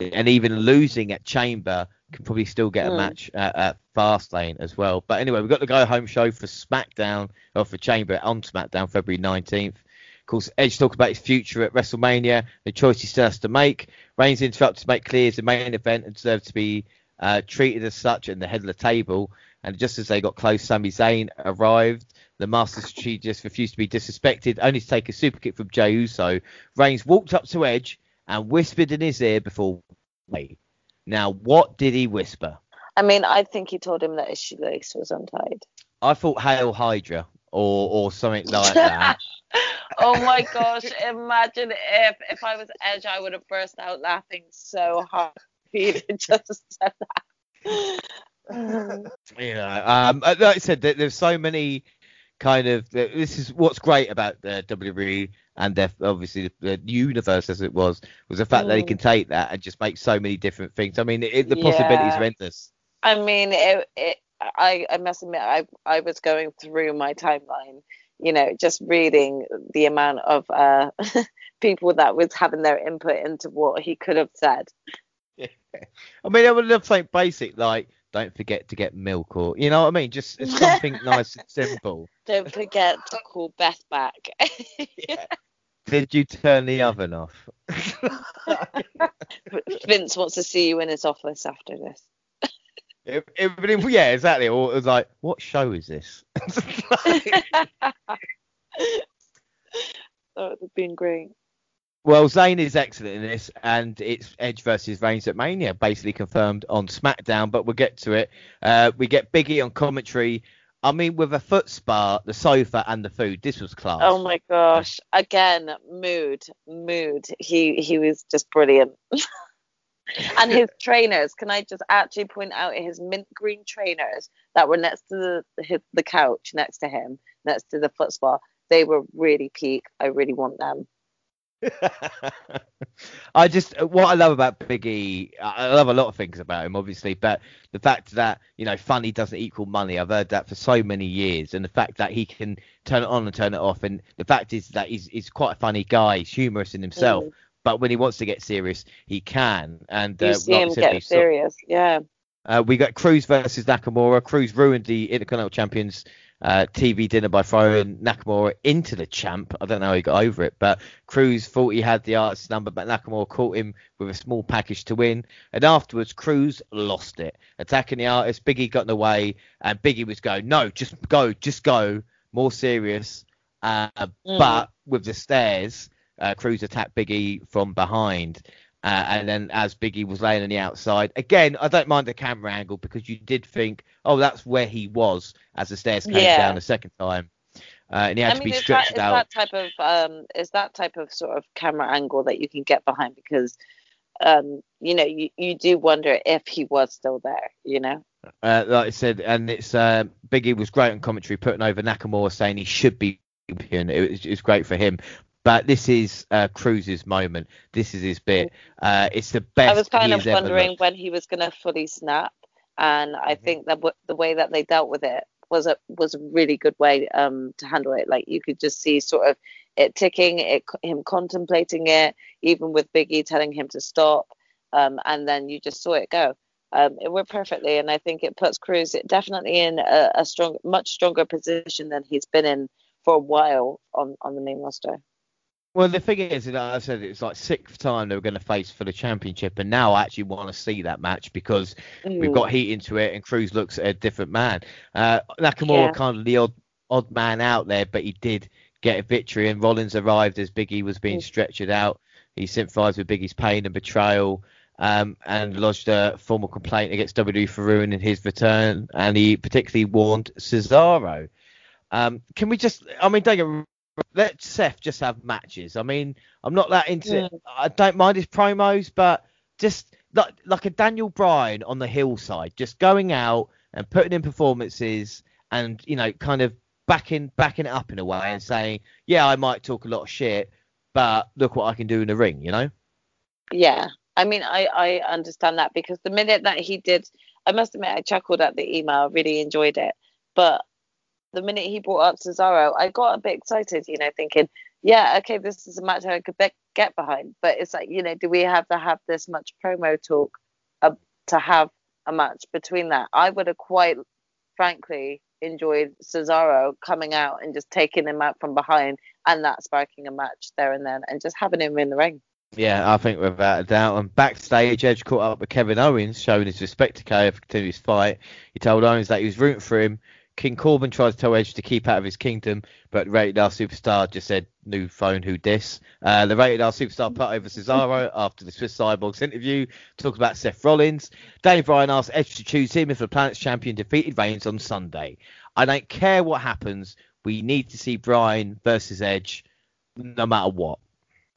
and even losing at Chamber can probably still get a mm. match at, at Fastlane as well. But anyway, we've got the go home show for SmackDown or for Chamber on SmackDown February 19th. Of course, Edge talked about his future at WrestleMania, the choice he still has to make. Reigns interrupted to make clear the main event and deserved to be uh, treated as such in the head of the table. And just as they got close, Sami Zayn arrived. The Master Strategist refused to be disrespected, only to take a super kick from Jey Uso. Reigns walked up to Edge and whispered in his ear before. Wait. Now, what did he whisper? I mean, I think he told him that his shoelace was untied. I thought Hail Hydra or or something like that. <laughs> oh my gosh! Imagine if if I was Edge, I would have burst out laughing so hard. He <laughs> just said that. <sighs> yeah, um, like I said, there's so many kind of. This is what's great about the WWE and their obviously the, universe as it was was the fact mm. that they can take that and just make so many different things. I mean, it, the possibilities yeah. are endless. I mean, it, it, I I must admit, I I was going through my timeline, you know, just reading the amount of uh, <laughs> people that was having their input into what he could have said. Yeah. <laughs> I mean, I would love something basic like don't forget to get milk or you know what I mean, just <laughs> something nice and simple. Don't forget to call Beth back. <laughs> yeah. Did you turn the oven off? Vince wants to see you in his office after this. It, it, yeah, exactly. Or it was like, what show is this? that would have been great. Well, Zayn is excellent in this, and it's Edge versus Reigns at Mania, basically confirmed on SmackDown. But we'll get to it. Uh, we get Biggie on commentary. I mean, with a foot spa, the sofa, and the food, this was class. Oh my gosh! Again, mood, mood. He he was just brilliant. <laughs> and his trainers, can I just actually point out his mint green trainers that were next to the the couch next to him, next to the foot spa? They were really peak. I really want them. <laughs> I just what I love about Biggie, I love a lot of things about him, obviously, but the fact that you know funny doesn't equal money. I've heard that for so many years, and the fact that he can turn it on and turn it off, and the fact is that he's he's quite a funny guy, he's humorous in himself, mm. but when he wants to get serious, he can. And you uh, see him get serious, yeah. Uh, we got Crews versus Nakamura. Crews ruined the Intercontinental Champions uh, TV dinner by throwing Nakamura into the champ. I don't know how he got over it, but Crews thought he had the artist number, but Nakamura caught him with a small package to win. And afterwards, Crews lost it, attacking the artist. Biggie got in the way, and Biggie was going, "No, just go, just go." More serious, uh, mm. but with the stairs, uh, Crews attacked Biggie from behind. Uh, and then as Biggie was laying on the outside, again, I don't mind the camera angle because you did think, oh, that's where he was as the stairs came yeah. down the second time. Uh, and he had I to mean, be stretched that, out. That type of um, is that type of sort of camera angle that you can get behind because um, you know you, you do wonder if he was still there, you know. Uh, like I said, and it's uh, Biggie was great on commentary, putting over Nakamura, saying he should be champion. It was, it was great for him. But this is uh, Crews's moment. This is his bit. Uh, it's the best. I was kind of wondering when he was going to fully snap, and I mm-hmm. think that w- the way that they dealt with it was a was a really good way um, to handle it. Like you could just see sort of it ticking, it him contemplating it, even with Biggie telling him to stop, um, and then you just saw it go. Um, it worked perfectly, and I think it puts Crews definitely in a, a strong, much stronger position than he's been in for a while on on the main roster. Well, the thing is, like I said, it's like sixth time they were going to face for the championship, and now I actually want to see that match because mm. we've got heat into it, and Crews looks a different man. Uh, Nakamura yeah. kind of the odd odd man out there, but he did get a victory, and Rollins arrived as Biggie was being mm. stretchered out. He sympathised with Big E's pain and betrayal. Um, and lodged a formal complaint against WWE for ruining his return, and he particularly warned Cesaro. Um, can we just? I mean, don't get let Seth just have matches. I mean, I'm not that into. Yeah. I don't mind his promos, but just like like a Daniel Bryan on the hillside, just going out and putting in performances, and you know, kind of backing backing it up in a way and saying, yeah, I might talk a lot of shit, but look what I can do in the ring, you know? Yeah, I mean, I I understand that because the minute that he did, I must admit, I chuckled at the email, really enjoyed it, but the minute he brought up Cesaro, I got a bit excited, you know, thinking, yeah, okay, this is a match I could be- get behind. But it's like, you know, do we have to have this much promo talk uh, to have a match between that? I would have quite frankly enjoyed Cesaro coming out and just taking him out from behind and that sparking a match there and then and just having him in the ring. Yeah, I think without a doubt. And backstage, Edge caught up with Kevin Owens, showing his respect to KO for continuing his fight. He told Owens that he was rooting for him King Corbin tries to tell Edge to keep out of his kingdom, but Rated R Superstar just said, new phone, who dis? Uh, the Rated R Superstar put over Cesaro <laughs> after the Swiss Cyborgs interview, talked about Seth Rollins. Dave Bryan asked Edge to choose him if the Planet's champion defeated Reigns on Sunday. I don't care what happens. We need to see Bryan versus Edge no matter what.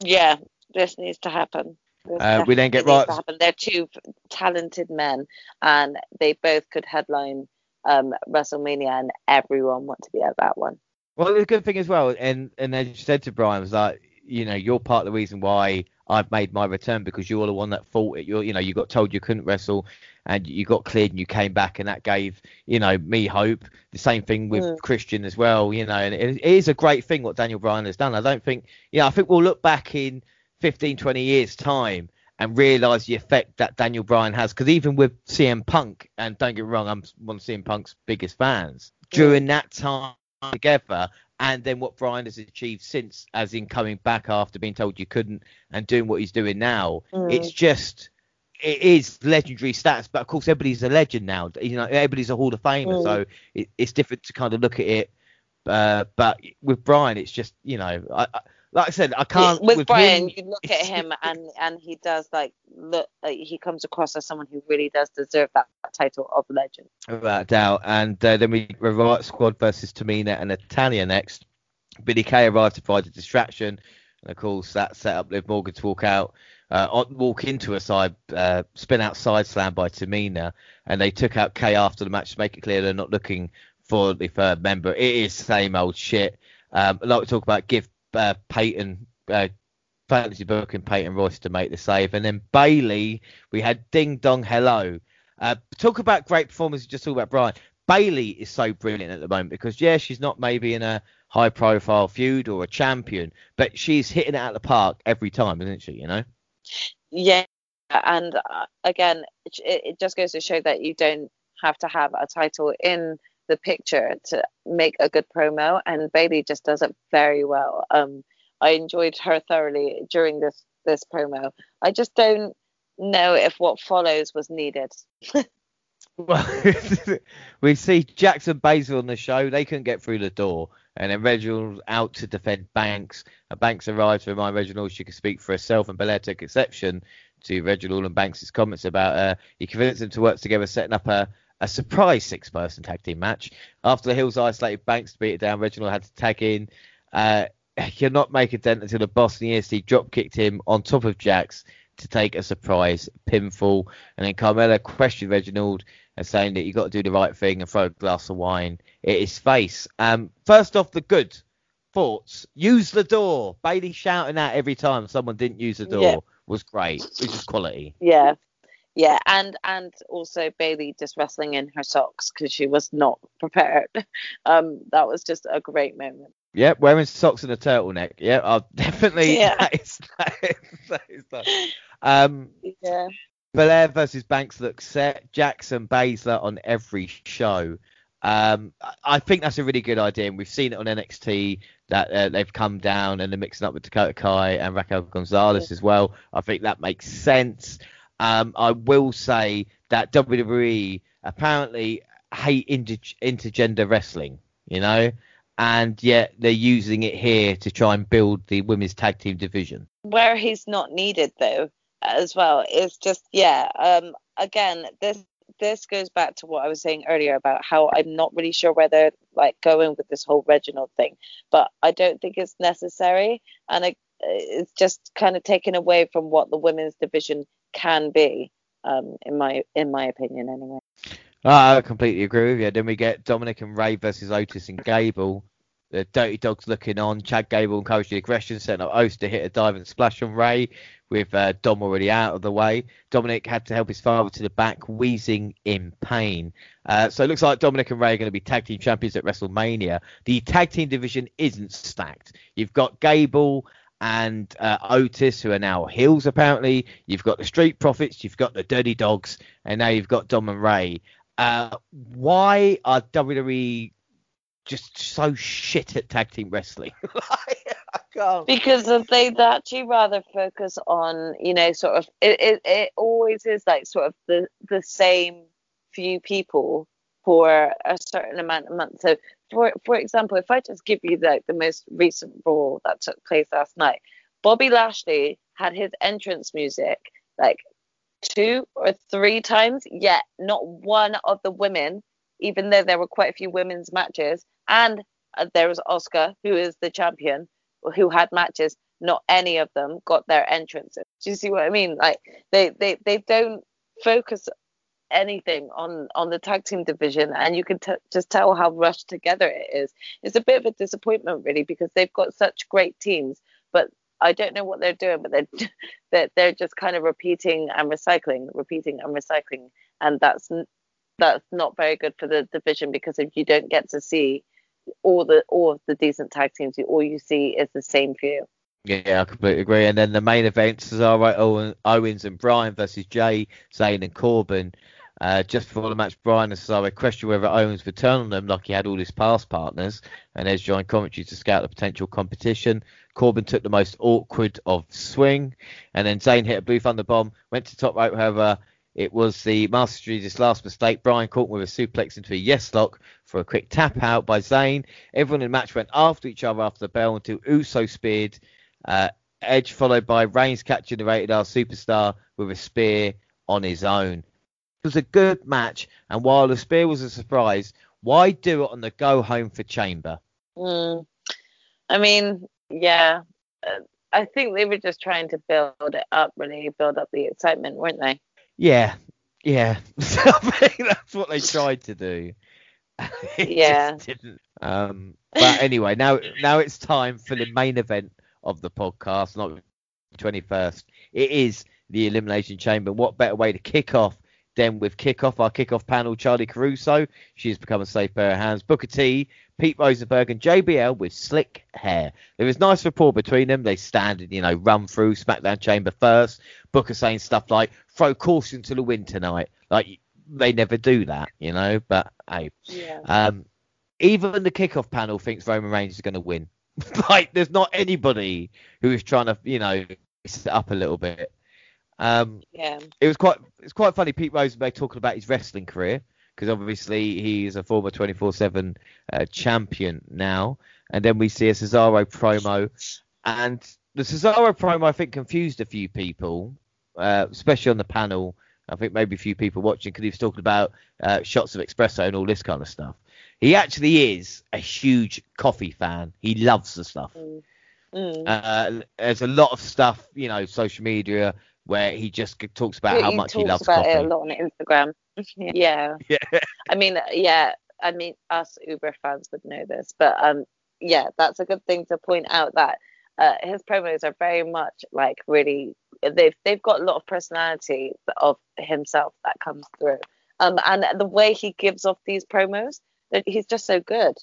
Yeah, this needs to happen. Uh, we then get right. They're two talented men, and they both could headline um, WrestleMania, and everyone want to be at that one. Well, the good thing as well, and and as you said to Bryan, was like, you know, you're part of the reason why I've made my return because you're the one that fought it. You're, you know, you got told you couldn't wrestle, and you got cleared, and you came back, and that gave, you know, me hope. The same thing with mm. Christian as well, you know, and it, it is a great thing what Daniel Bryan has done. I don't think, you know, I think we'll look back in 15, 20 years time and realise the effect that Daniel Bryan has. Because even with CM Punk, and don't get me wrong, I'm one of CM Punk's biggest fans. During that time together, and then what Bryan has achieved since, as in coming back after being told you couldn't, and doing what he's doing now, mm. it's just it is legendary stats. But of course, everybody's a legend now. You know, everybody's a Hall of Famer, mm. so it, it's different to kind of look at it. Uh, but with Bryan, it's just you know, I, I like I said, I can't. With, with Bryan, him, you look at him and and he does like look. Like, he comes across as someone who really does deserve that, that title of legend. Without doubt. And uh, then we Riot Squad versus Tamina and Natalya next. Billie Kay arrived to provide a distraction, and of course that set up Liv Morgan to walk out. Uh, walk into a side uh, spin out side slam by Tamina, and they took out Kay after the match to make it clear they're not looking for the third member. It is same old shit. Um, like we talk about, give uh, Peyton uh, fantasy booking Peyton Royce to make the save, and then Bayley we had Ding Dong Hello. Uh, talk about great performance. Just talk about Brian. Bayley is so brilliant at the moment because yeah, she's not maybe in a high profile feud or a champion, but she's hitting it out of the park every time, isn't she? You know. Yeah, and uh, again, it, it just goes to show that you don't have to have a title in the picture to make a good promo, and Bayley just does it very well. Um, I enjoyed her thoroughly during this this promo. I just don't know if what follows was needed. well, <laughs> we see Jax and Baszler on the show. They couldn't get through the door, and then Reginald out to defend Banks. And Banks arrives to remind Reginald she can speak for herself, and Belair took exception to Reginald and Banks' comments about her. he convinced them to work together, setting up a, a surprise six person tag team match. After the Hills isolated Banks to beat it down, Reginald had to tag in. Uh, <laughs> he'll not make a dent until the Boston EST drop kicked him on top of Jax to take a surprise pinfall. And then Carmella questioned Reginald and saying that you got to do the right thing and throw a glass of wine at his face. Um, first off, the good thoughts. Use the door. Bayley shouting out every time someone didn't use the door yeah. was great. It was just quality. Yeah, yeah, and and also Bayley just wrestling in her socks because she was not <laughs> prepared. Um, that was just a great moment. Yeah, wearing socks and a turtleneck. Yeah, I'll <laughs> definitely. Yeah. <laughs> That is, that is, that is that. Um, yeah. Belair versus Banks looks set. Jax and Baszler on every show. Um, I think that's a really good idea, and we've seen it on NXT that uh, they've come down and they're mixing up with Dakota Kai and Raquel Gonzalez yeah. as well. I think that makes sense. Um, I will say that WWE apparently hate inter- intergender wrestling, you know, and yet they're using it here to try and build the women's tag team division. Where he's not needed though, as well, is just yeah. Um, again, this this goes back to what I was saying earlier about how I'm not really sure where they're like going with this whole Reginald thing, but I don't think it's necessary, and I, it's just kind of taken away from what the women's division can be, um, in my in my opinion, anyway. I completely agree with you. Then we get Dominic and Ray versus Otis and Gable. The Dirty Dawgs looking on. Chad Gable encouraged the aggression, setting up Otis to hit a dive and splash on Ray, with uh, Dom already out of the way. Dominic had to help his father to the back, wheezing in pain. Uh, so it looks like Dominic and Ray are going to be tag team champions at WrestleMania. The tag team division isn't stacked. You've got Gable and uh, Otis, who are now heels apparently. You've got the Street Profits, you've got the Dirty Dawgs, and now you've got Dom and Ray. Uh, why are WWE just so shit at tag team wrestling? <laughs> because they'd actually rather focus on, you know, sort of it, it, it always is like sort of the the same few people for a certain amount of months. So for for example, if I just give you like the most recent Raw that took place last night, Bobby Lashley had his entrance music like two or three times, yet not one of the women, even though there were quite a few women's matches, and uh, there was Asuka, who is the champion, who had matches. Not any of them got their entrances. Do you see what I mean? Like they they they don't focus anything on on the tag team division and you can t- just tell how rushed together it is it's a bit of a disappointment really because they've got such great teams but I don't know what they're doing, but they're <laughs> they're, they're just kind of repeating and recycling, repeating and recycling, and that's that's not very good for the division because if you don't get to see all the all of the decent tag teams, you, all you see is the same few. Yeah, I completely agree. And then the main events is all right. Owens and Bryan versus Jey, Zayn and Corbin. Uh, just before the match, Bryan and Cesaro questioned whether Owens would turn on them like he had all his past partners, and Edge joined commentary to scout the potential competition. Corbin took the most awkward of swing, and then Zayn hit a blue thunder bomb, went to top rope. However, it was the Master Street's last mistake. Bryan caught with a suplex into a yes lock for a quick tap out by Zayn. Everyone in the match went after each other after the bell until Uso speared. Uh, Edge followed by Reigns catching the rated R superstar with a spear on his own. It was a good match, and while the spear was a surprise, why do it on the go home for Chamber? Mm. I mean, yeah, uh, I think they were just trying to build it up, really build up the excitement, weren't they? Yeah, yeah. <laughs> I think that's what they tried to do. <laughs> yeah. Um, but anyway, now now it's time for the main event of the podcast, not 21st. It is the Elimination Chamber. What better way to kick off then with kickoff, our kickoff panel, Charlie Caruso, she's become a safe pair of hands. Booker T, Pete Rosenberg, and JBL with slick hair. There is nice rapport between them. They stand and, you know, run through SmackDown Chamber first. Booker saying stuff like, throw caution to the wind tonight. Like, they never do that, you know, but hey. Yeah. Um, even the kickoff panel thinks Roman Reigns is going to win. <laughs> like, there's not anybody who is trying to, you know, set up a little bit. Um, yeah. It was quite it's quite funny. Pete Rosenberg talking about his wrestling career because obviously he's a former 24/7 uh, champion now. And then we see a Cesaro promo, and the Cesaro promo I think confused a few people, uh, especially on the panel. I think maybe a few people watching because he was talking about uh, shots of espresso and all this kind of stuff. He actually is a huge coffee fan. He loves the stuff. Mm. Mm. Uh, there's a lot of stuff, you know, social media where he just talks about yeah, how much he loves about coffee. it a lot on Instagram. <laughs> yeah. Yeah. I mean, yeah. I mean, us Uber fans would know this, but um, yeah, that's a good thing to point out that uh, his promos are very much like really they've they've got a lot of personality of himself that comes through. Um, and the way he gives off these promos, he's just so good.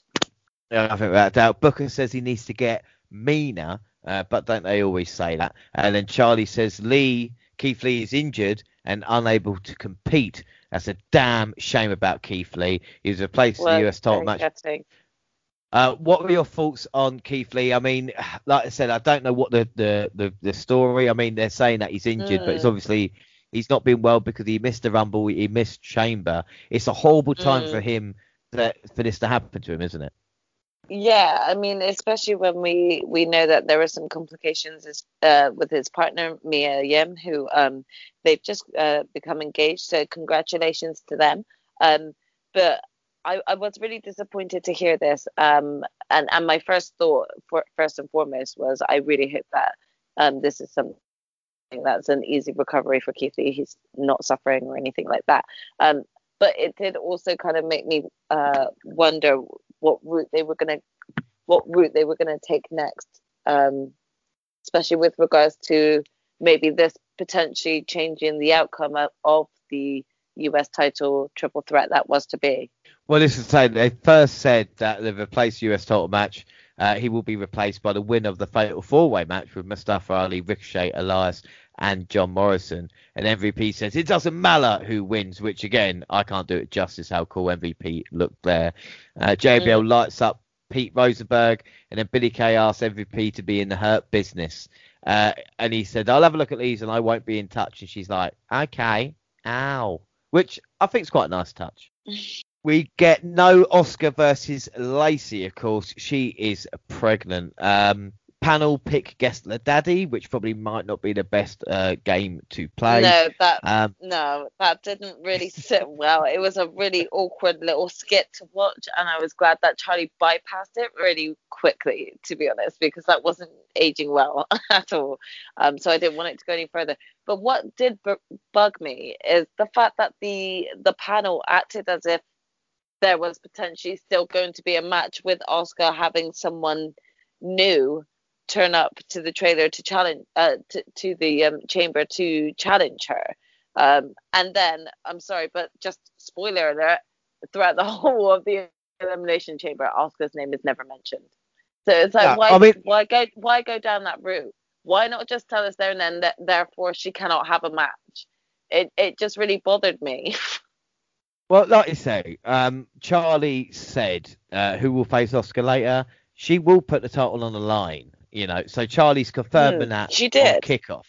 Yeah, I think without doubt. Booker says he needs to get meaner uh, but don't they always say that? And then Charlie says Lee, Keith Lee is injured and unable to compete. That's a damn shame about Keith Lee. He was replaced well, in the US title match. Uh, what were your thoughts on Keith Lee? I mean, like I said, I don't know what the the, the, the story. I mean, they're saying that he's injured, mm. but it's mm. obviously he's not been well because he missed the Rumble, he missed Chamber. It's a horrible time mm. for him that for this to happen to him, isn't it? Yeah, I mean, especially when we we know that there were some complications uh, with his partner Mia Yim, who um they've just uh, become engaged. So congratulations to them. Um, but I, I was really disappointed to hear this. Um, and and my first thought, for, first and foremost, was I really hope that um this is something that's an easy recovery for Keith. He's not suffering or anything like that. Um, but it did also kind of make me uh, wonder what route they were going to what route they were going to take next, um, especially with regards to maybe this potentially changing the outcome of, of the US title triple threat that was to be. Well, this is saying they first said that they've replaced US title match. Uh, he will be replaced by the winner of the fatal four way match with Mustafa Ali, Ricochet, Elias, and John Morrison. And MVP says it doesn't matter who wins, which again, I can't do it justice how cool MVP looked there. Uh, JBL mm. lights up Pete Rosenberg, and then Billie Kay asks MVP to be in the hurt business. Uh, and he said, I'll have a look at these and I won't be in touch. And she's like, okay, ow. Which I think is quite a nice touch. we get no Asuka versus Lacey, of course. She is pregnant. Um, panel pick guest daddy, which probably might not be the best uh, game to play. No, that um, no, that didn't really <laughs> sit well. It was a really awkward little skit to watch, and I was glad that Charlie bypassed it really quickly, to be honest, because that wasn't aging well <laughs> at all. Um, so I didn't want it to go any further. But what did b- bug me is the fact that the the panel acted as if there was potentially still going to be a match with Asuka having someone new turn up to the trailer to challenge uh, to, to the um, chamber to challenge her. Um, and then I'm sorry, but just spoiler alert: throughout the <laughs> whole of the elimination chamber, Asuka's name is never mentioned. So it's like, yeah, why, I mean, why go, why go down that route? Why not just tell us there and then that therefore she cannot have a match? It it just really bothered me. <laughs> Well, like you say, um, Charlie said uh, who will face Asuka later. She will put the title on the line. You know, so Charlie's confirming mm, that she did kickoff.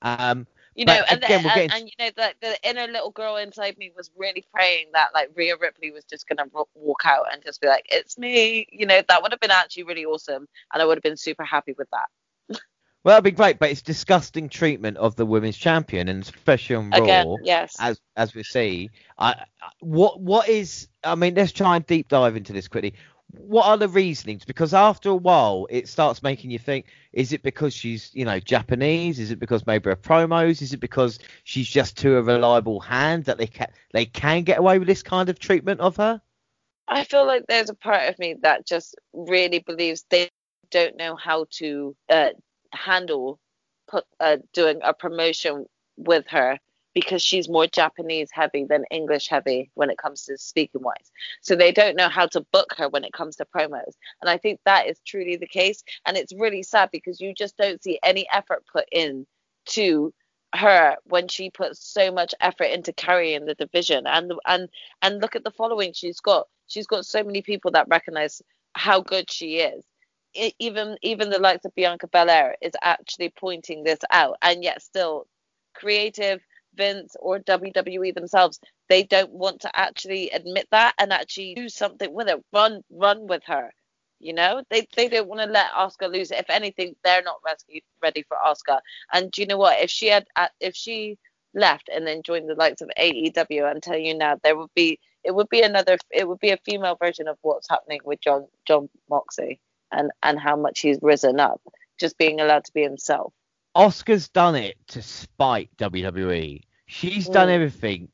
Um, you know, and, again, the, and, and, you know the, the inner little girl inside me was really praying that like Rhea Ripley was just gonna walk out and just be like, "It's me." You know, that would have been actually really awesome, and I would have been super happy with that. <laughs> Well, that'd be great, but it's disgusting treatment of the women's champion, and especially on Again, Raw. Yes. As as we see, I, what what is? I mean, let's try and deep dive into this quickly what are the reasonings? Because after a while, it starts making you think: Is it because she's, you know, Japanese? Is it because maybe her promos? Is it because she's just too a reliable hand that they can they can get away with this kind of treatment of her? I feel like there's a part of me that just really believes they don't know how to uh, handle put, uh, doing a promotion with her because she's more Japanese heavy than English heavy when it comes to speaking wise. So they don't know how to book her when it comes to promos. And I think that is truly the case. And it's really sad because you just don't see any effort put in to her when she puts so much effort into carrying the division and and and look at the following she's got she's got so many people that recognize how good she is it, even even the likes of Bianca Belair is actually pointing this out and yet still creative Vince or WWE themselves, they don't want to actually admit that and actually do something with it. Run, run with her. You know, they they don't want to let Asuka lose. If anything, they're not ready for Asuka. And do you know what? If she had, uh, if she left and then joined the likes of AEW, I'm telling you now, there would be it would be another it would be a female version of what's happening with John Jon Moxley and and how much he's risen up, just being allowed to be himself. Asuka's done it to spite WWE. She's done mm. everything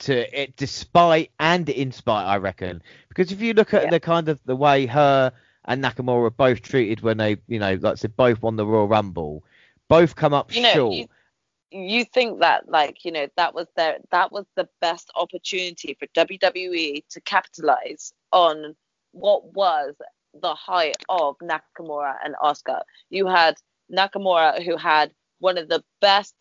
to it, despite and in spite, I reckon. Because if you look at yeah. the kind of the way her and Nakamura were both treated when they, you know, like I said, both won the Royal Rumble, both come up you know, short. You, you think that like you know that was their that was the best opportunity for WWE to capitalize on what was the height of Nakamura and Asuka. You had Nakamura, who had one of the best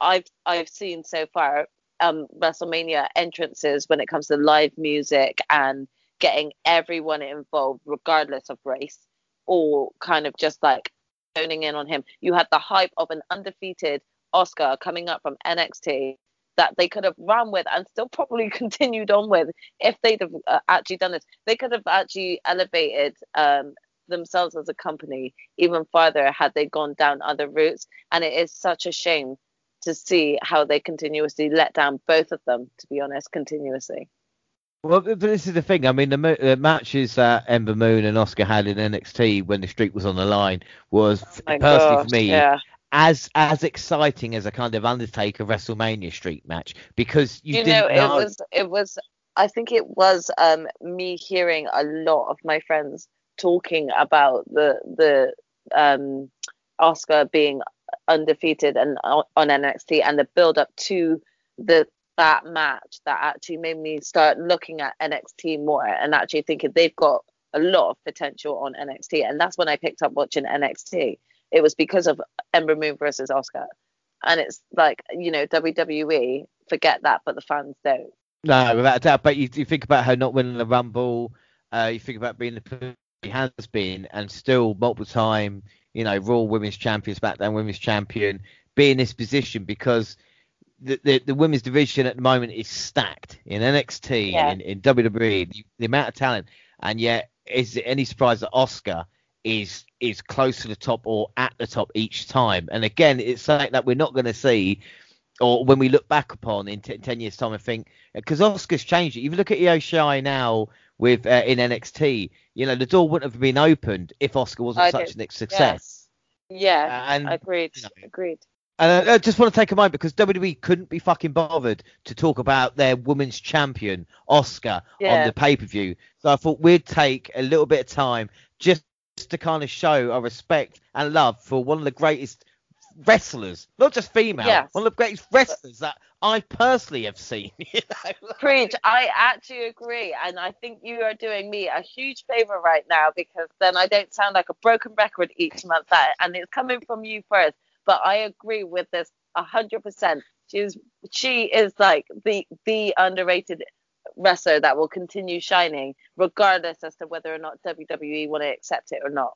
I've I've seen so far um, WrestleMania entrances when it comes to live music and getting everyone involved, regardless of race, or kind of just like zoning in on him. You had the hype of an undefeated Asuka coming up from NXT that they could have run with and still probably <laughs> continued on with if they'd have uh, actually done this. They could have actually elevated um, themselves as a company even further had they gone down other routes. And it is such a shame to see how they continuously let down both of them, to be honest, continuously. Well, but this is the thing. I mean, the, the matches that Ember Moon and Asuka had in NXT when the streak was on the line was oh personally gosh, for me yeah. as as exciting as a kind of Undertaker WrestleMania streak match because you, you know, know, it was it was I think it was um, me hearing a lot of my friends talking about the the um, Asuka being undefeated and on NXT and the build up to the that match that actually made me start looking at NXT more and actually thinking they've got a lot of potential on NXT and that's when I picked up watching NXT. It was because of Ember Moon versus Asuka. And it's like, you know, WWE forget that but the fans don't. No, without a doubt. But you, you think about her not winning the Rumble, uh, you think about being the he has been and still multiple time, you know, Raw Women's Champion, SmackDown Women's Champion, be in this position because the, the, the women's division at the moment is stacked in NXT, yeah. in, in WWE, the, the, amount of talent, and yet is it any surprise that Asuka is is close to the top or at the top each time? And again, it's something that we're not going to see. Or when we look back upon in t- 10 years' time, I think, because Asuka's changed it. If you look at Io Shirai now with uh, in NXT. You know, the door wouldn't have been opened if Asuka wasn't I such did. a success. Yes. Yeah, uh, and, agreed. You know, agreed. And I just want to take a moment because WWE couldn't be fucking bothered to talk about their women's champion Asuka yeah. on the pay per view. So I thought we'd take a little bit of time just to kind of show our respect and love for one of the greatest wrestlers, not just female, yes. one of the greatest wrestlers that I personally have seen. <laughs> You know? Preach. I actually agree, and I think you are doing me a huge favor right now because then I don't sound like a broken record each month, that, and it's coming from you first. But I agree with this a hundred percent. She's she is like the the underrated wrestler that will continue shining regardless as to whether or not WWE want to accept it or not.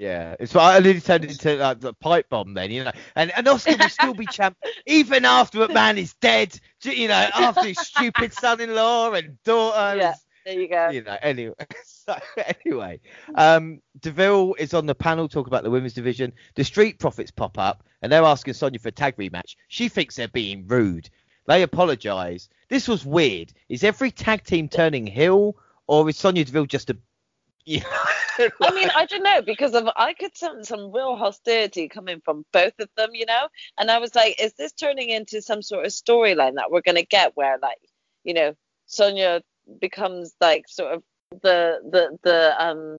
Yeah, it's I nearly turned into like the pipe bomb then, you know, and and Asuka will still be champ <laughs> even after McMahon is dead, you know, after his stupid son-in-law and daughter. Yeah, there you go. You know, anyway, <laughs> so anyway, um, Deville is on the panel talk about the women's division. The Street Profits pop up and they're asking Sonya for a tag rematch. She thinks they're being rude. They apologise. This was weird. Is every tag team turning heel, or is Sonya Deville just a yeah. I mean, I don't know because of I could sense some real hostility coming from both of them, you know. And I was like, is this turning into some sort of storyline that we're gonna get where like, you know, Sonya becomes like sort of the the the um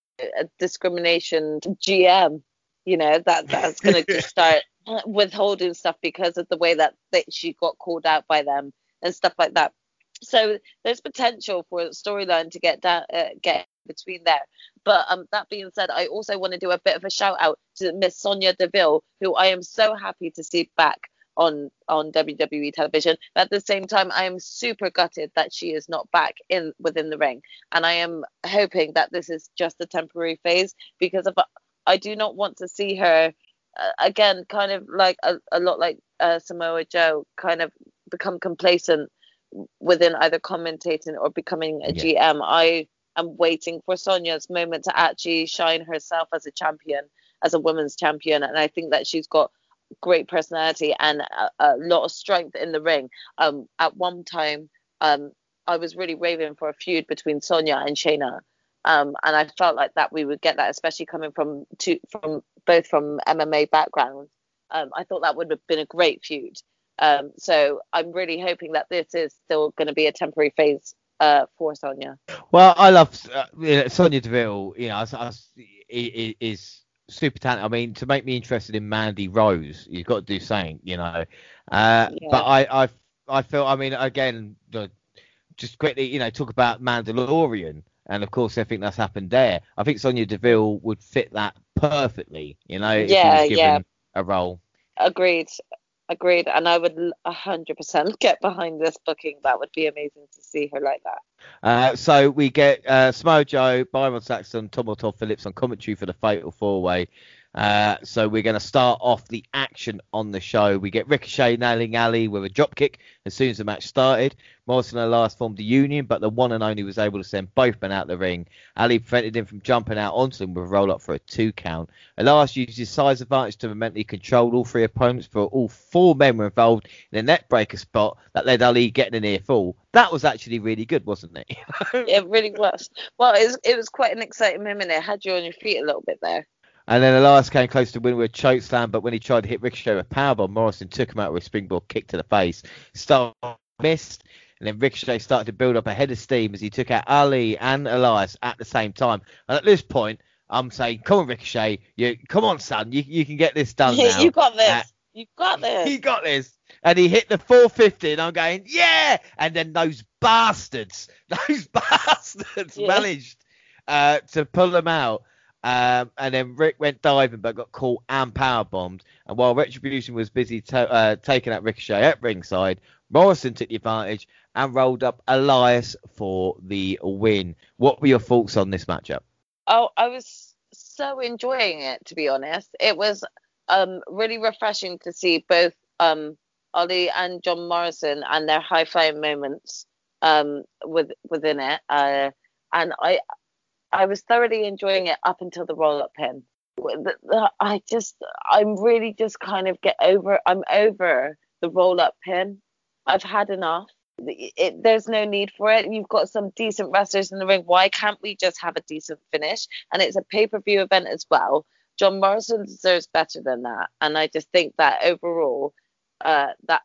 discrimination GM, you know, that that's gonna just <laughs> start withholding stuff because of the way that, that she got called out by them and stuff like that. So there's potential for a storyline to get down, uh, get between there. But um, that being said, I also want to do a bit of a shout out to Miss Sonya Deville, who I am so happy to see back on on WWE television. At the same time, I am super gutted that she is not back in within the ring, and I am hoping that this is just a temporary phase because of I do not want to see her uh, again, kind of like a, a lot like uh, Samoa Joe, kind of become complacent within either commentating or becoming a yeah. GM. I am waiting for Sonya's moment to actually shine herself as a champion, as a women's champion. And I think that she's got great personality and a, a lot of strength in the ring. Um, at one time, um, I was really raving for a feud between Sonya and Shayna. Um, and I felt like that we would get that, especially coming from two, from both from MMA backgrounds. Um, I thought that would have been a great feud. Um, so I'm really hoping that this is still going to be a temporary phase uh, for Sonya. Well, I love uh, you know, Sonya Deville. You know, I, I, is super talented. I mean, to make me interested in Mandy Rose, you've got to do something, you know. Uh, yeah. But I, I, I feel. I mean, again, just quickly, you know, talk about Mandalorian, and of course, I think that's happened there. I think Sonya Deville would fit that perfectly, you know. Yeah, yeah. A role. Agreed Agreed, and I would 100% get behind this booking. That would be amazing to see her like that. Uh, so we get uh, Samoa Joe, Byron Saxton, Tom Phillips on commentary for the Fatal Four Way. Uh, so we're going to start off the action on the show. We get Ricochet nailing Ali with a dropkick as soon as the match started. Morrison and Elias formed a union, but the one and only was able to send both men out the ring. Ali prevented him from jumping out onto them with a roll up for a two count. Elias used his size advantage to mentally control all three opponents, but all four men were involved in a neckbreaker spot that led Ali getting a near fall. That was actually really good, wasn't it? <laughs> it really was. Well, it was, it was quite an exciting moment. It had you on your feet a little bit there. And then Elias came close to win with a choke slam, but when he tried to hit Ricochet with a powerbomb, Morrison took him out with a springboard kick to the face. Star missed, and then Ricochet started to build up a head of steam as he took out Ali and Elias at the same time. And at this point, I'm saying, come on, Ricochet, you come on, son, you you can get this done <laughs> now. you got this. Uh, you got this. He got this. And he hit the 450, and I'm going, yeah. And then those bastards, <laughs> those bastards yeah. managed uh, to pull them out. Um, and then Rick went diving but got caught and power bombed. And while Retribution was busy to, uh, taking out Ricochet at ringside, Morrison took the advantage and rolled up Elias for the win. What were your thoughts on this matchup? Oh, I was so enjoying it to be honest. It was um, really refreshing to see both um, Ali and John Morrison and their high flying moments um, with, within it. Uh, and I I was thoroughly enjoying it up until the roll up pin. I just, I'm really just kind of get over, I'm over the roll up pin. I've had enough. It, there's no need for it. You've got some decent wrestlers in the ring. Why can't we just have a decent finish? And it's a pay per view event as well. John Morrison deserves better than that. And I just think that overall, uh, that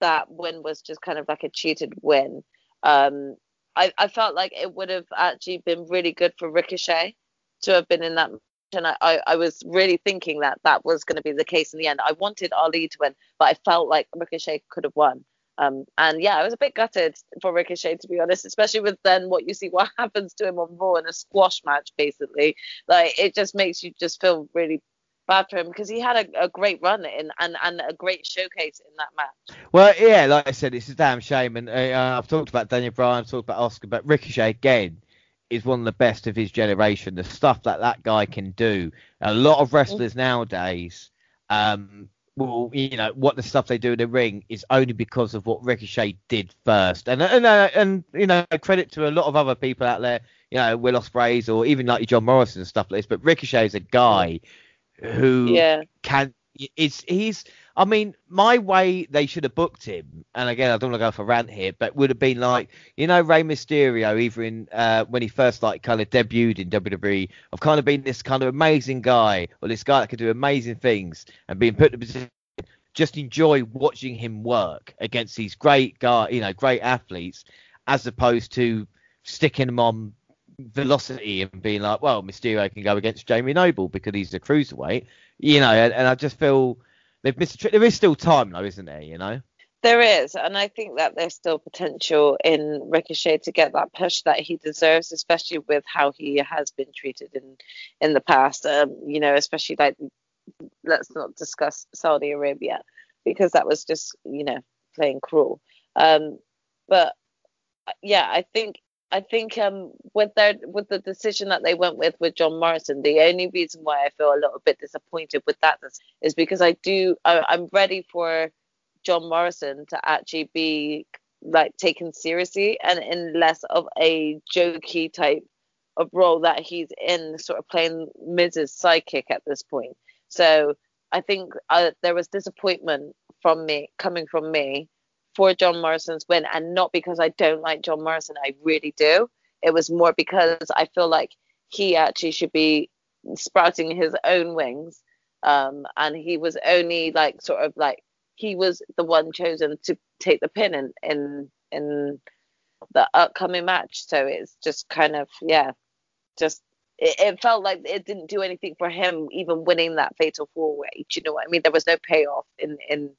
that win was just kind of like a cheated win. Um, I, I felt like it would have actually been really good for Ricochet to have been in that match. And I, I, I was really thinking that that was going to be the case in the end. I wanted Ali to win, but I felt like Ricochet could have won. Um, and yeah, I was a bit gutted for Ricochet to be honest, especially with then what you see what <laughs> happens to him on Raw in a squash match, basically. Like it just makes you just feel really bad for him because he had a, a, great run in and, and a great showcase in that match. Well, yeah, like I said, it's a damn shame. And uh, I've talked about Daniel Bryan, I've talked about Oscar, but Ricochet again is one of the best of his generation. The stuff that that guy can do. A lot of wrestlers nowadays, um, well, you know, what the stuff they do in the ring is only because of what Ricochet did first. And and uh, and you know, credit to a lot of other people out there, you know, Will Ospreay's or even like John Morrison and stuff like this. But Ricochet is a guy who yeah. can is he's I mean, my way they should have booked him, and again, I don't want to go for rant here, but would have been like, you know, Rey Mysterio, either in uh, when he first like kind of debuted in WWE, of kind of being this kind of amazing guy, or this guy that could do amazing things, and being put in a position, just enjoy watching him work against these great guy, you know, great athletes, as opposed to sticking him on velocity and being like, well, Mysterio can go against Jamie Noble because he's a cruiserweight, you know, and, and I just feel they've missed a trick. There is still time though, isn't there? You know. There is, and I think that there's still potential in Ricochet to get that push that he deserves, especially with how he has been treated in in the past. Um, you know, especially like let's not discuss Saudi Arabia because that was just you know playing cruel. Um, but yeah, I think I think um, with their with the decision that they went with with John Morrison, the only reason why I feel a little bit disappointed with that is, because I do I, I'm ready for John Morrison to actually be like taken seriously and in less of a jokey type of role that he's in, sort of playing Miz's sidekick at this point. So I think uh, there was disappointment from me coming from me for John Morrison's win, and not because I don't like John Morrison. I really do. It was more because I feel like he actually should be sprouting his own wings, um, and he was only like sort of like he was the one chosen to take the pin in in in the upcoming match. So it's just kind of yeah, just it, it, felt like it didn't do anything for him even winning that fatal four way. Do you know what I mean? There was no payoff in in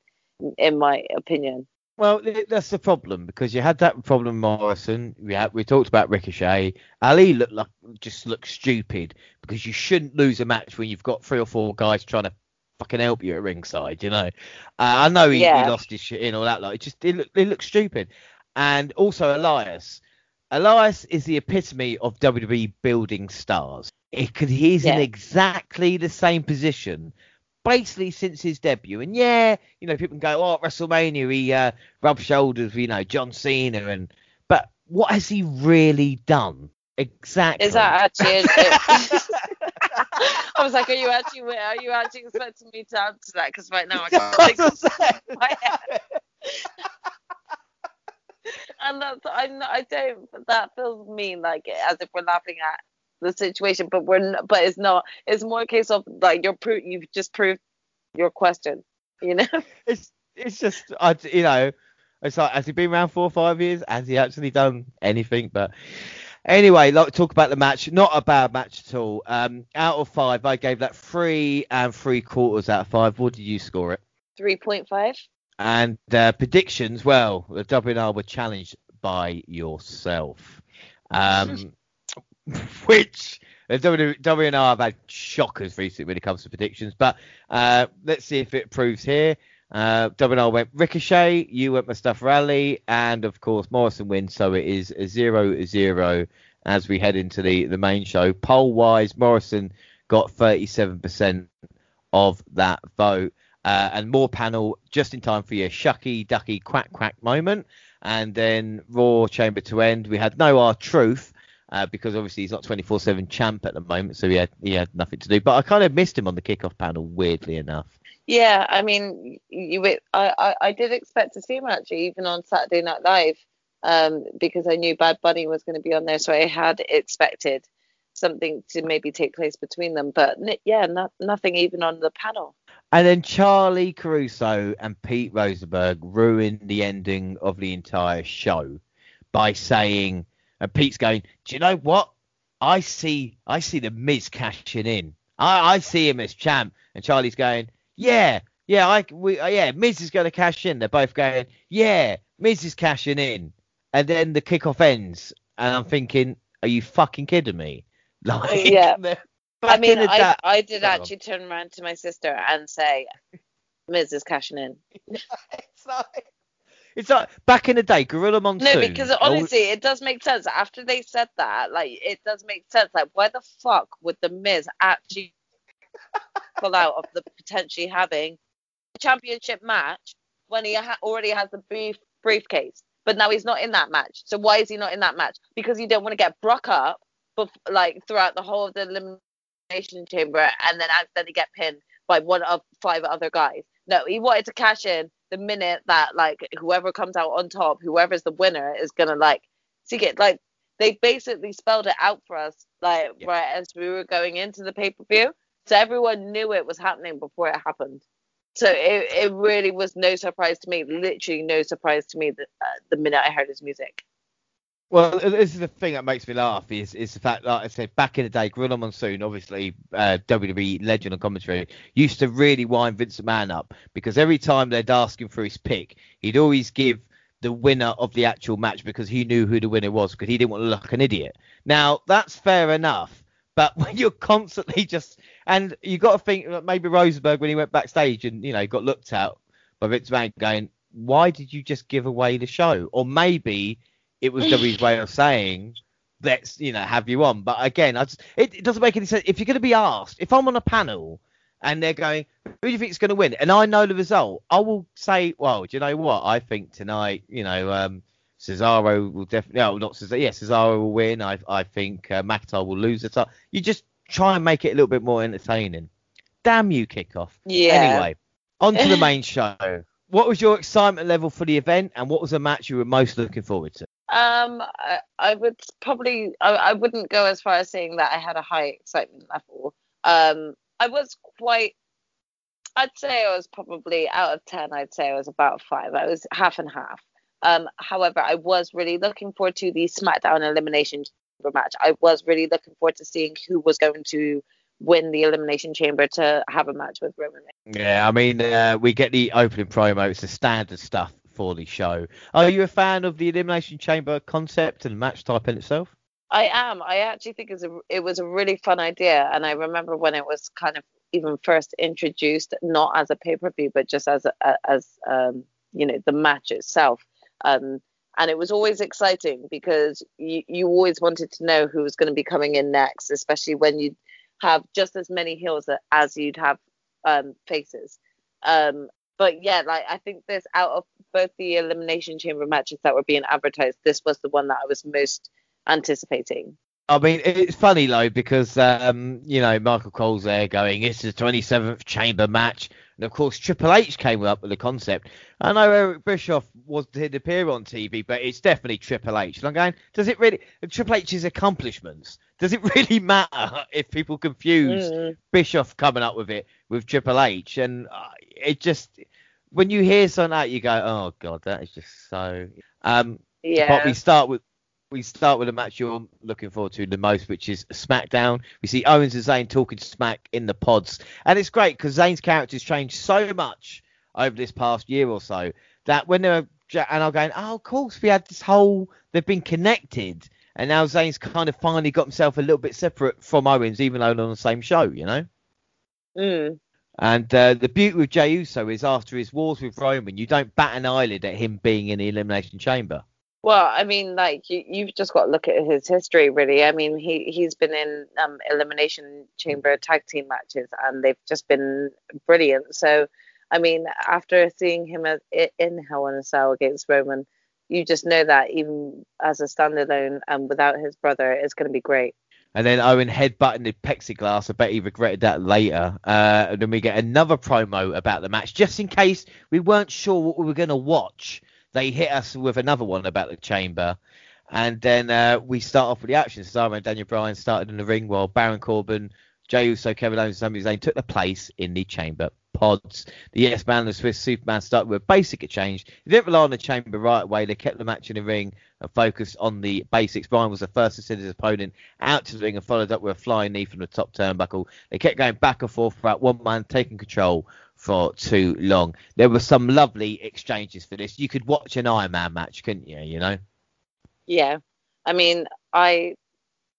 in my opinion. Well, that's the problem because you had that problem, Morrison. We had, we talked about Ricochet. Ali looked like just looked stupid because you shouldn't lose a match when you've got three or four guys trying to fucking help you at ringside, you know. Uh, I know he, Yeah. he lost his shit in all that. Like, it just it, look, it looks stupid. And also Elias. Elias is the epitome of WWE building stars. It Because he's in exactly the same position, basically since his debut. And yeah, you know, people can go, oh, at WrestleMania he uh, rubbed shoulders with, you know, John Cena, and but what has he really done? Exactly. Is that actually? <laughs> I was like, are you actually? Are you actually expecting me to answer that? Because right now I <laughs> can't think That's of what I'm saying. my head. <laughs> and that's I'm I don't. That feels mean, like as if we're laughing at the situation, but we're not, but it's not. It's more a case of like you're pro- you've just proved your question. You know? <laughs> it's it's just I you know it's like has he been around four or five years? Has he actually done anything? But anyway, like talk about the match. Not a bad match at all. Um, out of five, I gave that three and three quarters out of five. What did you score it? Three point five. And uh, predictions, well, the WNR were challenged by yourself. Um, <laughs> which W- WNR have had shockers recently when it comes to predictions, but uh, let's see if it proves here. Uh, WNR went Ricochet, you went Mustafa Ali, and of course Morrison wins, so it is a 0 0 as we head into the, the main show. Poll wise, Morrison got 37% of that vote. Uh, and more panel just in time for your shucky ducky quack quack moment. And then Raw Chamber to end. We had no R Truth uh, because obviously he's not 24/7 champ at the moment, so he had he had nothing to do. But I kind of missed him on the kickoff panel, weirdly enough. Yeah, I mean, you. I, I I did expect to see him actually, even on Saturday Night Live, um, because I knew Bad Bunny was going to be on there, so I had expected something to maybe take place between them. But n- yeah, no, nothing even on the panel. And then Charlie Caruso and Pete Rosenberg ruined the ending of the entire show by saying, and Pete's going, "Do you know what? I see, I see the Miz cashing in. I, I see him as champ." And Charlie's going, "Yeah, yeah, I, we, uh, yeah, Miz is going to cash in." They're both going, "Yeah, Miz is cashing in." And then the kickoff ends, and I'm thinking, "Are you fucking kidding me?" <laughs> Like, Yeah. <laughs> I mean, I I did actually turn around to my sister and say, Miz is cashing in. <laughs> it's like it's like back in the day, Gorilla Monsoon. No, because honestly, it does make sense. After they said that, like, it does make sense. Like, why the fuck would the Miz actually <laughs> pull out of the potentially having a championship match when he ha- already has the brief briefcase? But now he's not in that match. So why is he not in that match? Because you don't want to get Brock up, bef- like throughout the whole of the elimination chamber, and then accidentally get pinned by one of five other guys. No, he wanted to cash in the minute that like whoever comes out on top, whoever's the winner, is gonna like see it. Like they basically spelled it out for us, like Yeah. right as we were going into the pay per view. So everyone knew it was happening before it happened. So it, it really was no surprise to me, literally no surprise to me that uh, the minute I heard his music. Well, this is the thing that makes me laugh is is the fact that like I said back in the day, Gorilla Monsoon, obviously uh, WWE legend on commentary, used to really wind Vince McMahon up because every time they'd ask him for his pick, he'd always give the winner of the actual match because he knew who the winner was because he didn't want to look an idiot. Now that's fair enough, but <laughs> when you're constantly just and you got to think maybe Rosenberg when he went backstage and you know got looked at by Vince McMahon going, why did you just give away the show? Or maybe it was WWE's way of saying, let's, you know, have you on. But again, I just, it, it doesn't make any sense. If you're going to be asked, if I'm on a panel and they're going, who do you think is going to win? And I know the result, I will say, well, do you know what? I think tonight, you know, um, Cesaro will definitely, no, not Cesaro, yeah, Cesaro will win. I, I think uh, McIntyre will lose the. You just try and make it a little bit more entertaining. Damn you, kickoff. Yeah. Anyway, on to the <laughs> main show. What was your excitement level for the event, and what was the match you were most looking forward to? Um, I, I would probably, I, I wouldn't go as far as saying that I had a high excitement level. Um, I was quite, I'd say I was probably out of 10, I'd say I was about five. I was half and half. Um, however, I was really looking forward to the SmackDown Elimination Chamber match. I was really looking forward to seeing who was going to win the Elimination Chamber to have a match with Roman Reigns. Yeah, I mean, uh, we get the opening promo. It's the standard stuff for the show. Are you a fan of the Elimination Chamber concept and match type in itself? I am. I actually think it was a really fun idea, and I remember when it was kind of even first introduced, not as a pay per view, but just as a, as um, you know the match itself. Um, and it was always exciting because you, you always wanted to know who was going to be coming in next, especially when you have just as many heels as you'd have um, faces. Um, but yeah, like I think this out of both the elimination chamber matches that were being advertised, this was the one that I was most anticipating. I mean, it's funny though because um, you know Michael Cole's there going, "It's the 27th chamber match," and of course Triple H came up with the concept. I know Eric Bischoff was did appear on TV, but it's definitely Triple H. And I'm going, does it really? Triple H's accomplishments. Does it <laughs> really matter if people confuse mm. Bischoff coming up with it with Triple H? And uh, it just when you hear something like that, you go, "Oh God, that is just so." Um, yeah. But we start with we start with a match you're looking forward to the most, which is SmackDown. We see Owens and Zayn talking smack in the pods, and it's great because Zayn's character's changed so much over this past year or so that when they're and I'm going, oh, of course, we had this whole they've been connected, and now Zayn's kind of finally got himself a little bit separate from Owens, even though they're on the same show, you know. Mm. And uh, the beauty with Jey Uso is after his wars with Roman, you don't bat an eyelid at him being in the Elimination Chamber. Well, I mean, like you, you've just got to look at his history, really. I mean, he he's been in um, elimination chamber tag team matches, and they've just been brilliant. So, I mean, after seeing him in Hell in a Cell against Roman, you just know that even as a standalone and without his brother, it's going to be great. And then Owen headbutting the plexiglass. I bet he regretted that later. Uh, and then we get another promo about the match, just in case we weren't sure what we were going to watch they hit us with another one about the chamber. And then uh, we start off with the action. Cesaro and Daniel Bryan started in the ring while Baron Corbin, Jey Uso, Kevin Owens, and Sami Zayn took the place in the chamber pods. The Yes Man and the Swiss Superman started with a basic exchange. They didn't rely on the chamber right away. They kept the match in the ring and focused on the basics. Bryan was the first to send his opponent out to the ring and followed up with a flying knee from the top turnbuckle. They kept going back and forth throughout one man taking control for too long. There were some lovely exchanges for this. You could watch an Iron Man match, couldn't you? You know. Yeah, I mean, I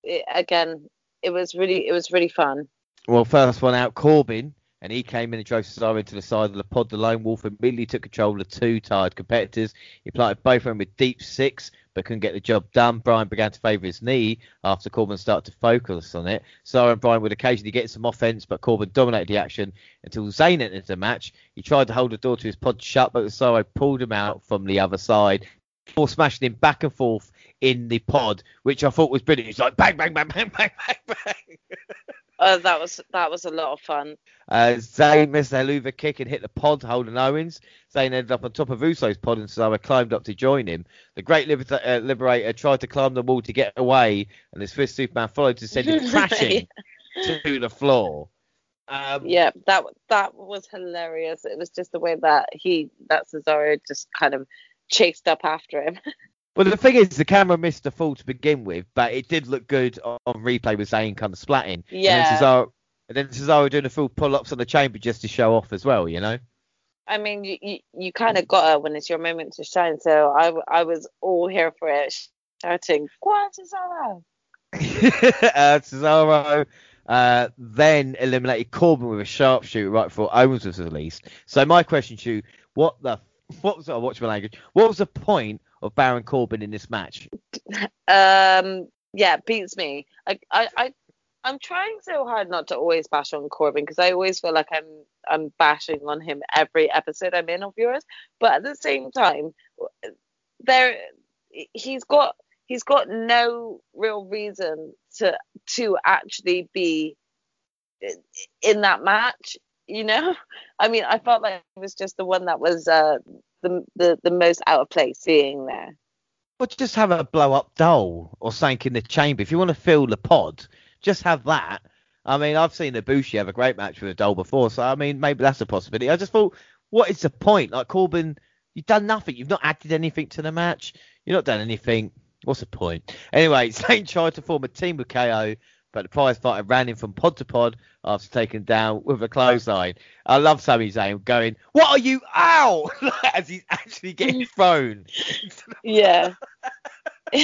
it, again, it was really, it was really fun. Well, first one out, Corbin, and he came in and drove Cesaro into the side of the pod. The lone wolf immediately took control of the two tired competitors. He planted both of them with deep six, but couldn't get the job done. Bryan began to favour his knee after Corbin started to focus on it. So and Bryan would occasionally get some offense, but Corbin dominated the action until Zayn entered the match. He tried to hold the door to his pod shut, but Cesaro pulled him out from the other side, before smashing him back and forth in the pod, which I thought was brilliant. It's like bang, bang, bang, bang, bang, bang, bang. <laughs> Uh, that was that was a lot of fun. Uh, Zayn missed the Helluva kick and hit the pod holding Owens. Zayn ended up on top of Uso's pod and Cesaro climbed up to join him. The Great Liber- uh, Liberator tried to climb the wall to get away, and his Swiss Superman followed to send him <laughs> crashing to the floor. Um, yeah, that that was hilarious. It was just the way that he that Cesaro just kind of chased up after him. <laughs> Well, the thing is, the camera missed the fall to begin with, but it did look good on, replay with Zayn kind of splatting. Yeah. And then Cesaro, and then Cesaro doing a full pull-ups on the chamber just to show off as well, you know. I mean, you you, you kind of got it when it's your moment to shine. So I, I was all here for it, shouting, "Go on, Cesaro!" <laughs> uh, Cesaro uh, then eliminated Corbin with a sharpshooter right before Owens was released. So my question to you, what the <laughs> what was I watch my language? What was the point of Baron Corbin in this match? Um, yeah, beats me. I, I, I I'm trying so hard not to always bash on Corbin because I always feel like I'm I'm bashing on him every episode I'm in of yours. But at the same time, there he's got he's got no real reason to to actually be in that match. You know, <laughs> I mean, I felt like it was just the one that was uh, the, the, the most out of place being there. Well, just have a blow up doll or something in the chamber. If you want to fill the pod, just have that. I mean, I've seen Ibushi have a great match with a doll before, so I mean, maybe that's a possibility. I just thought, what is the point? Like Corbin, you've done nothing. You've not added anything to the match. You've not done anything. What's the point? Anyway, <laughs> Zayn tried to form a team with KO, but the prize fighter ran him from pod to pod after taking down with a clothesline. I love Sami Zayn going, "What are you? Ow!" <laughs> as he's actually getting <laughs> thrown. yeah. <laughs>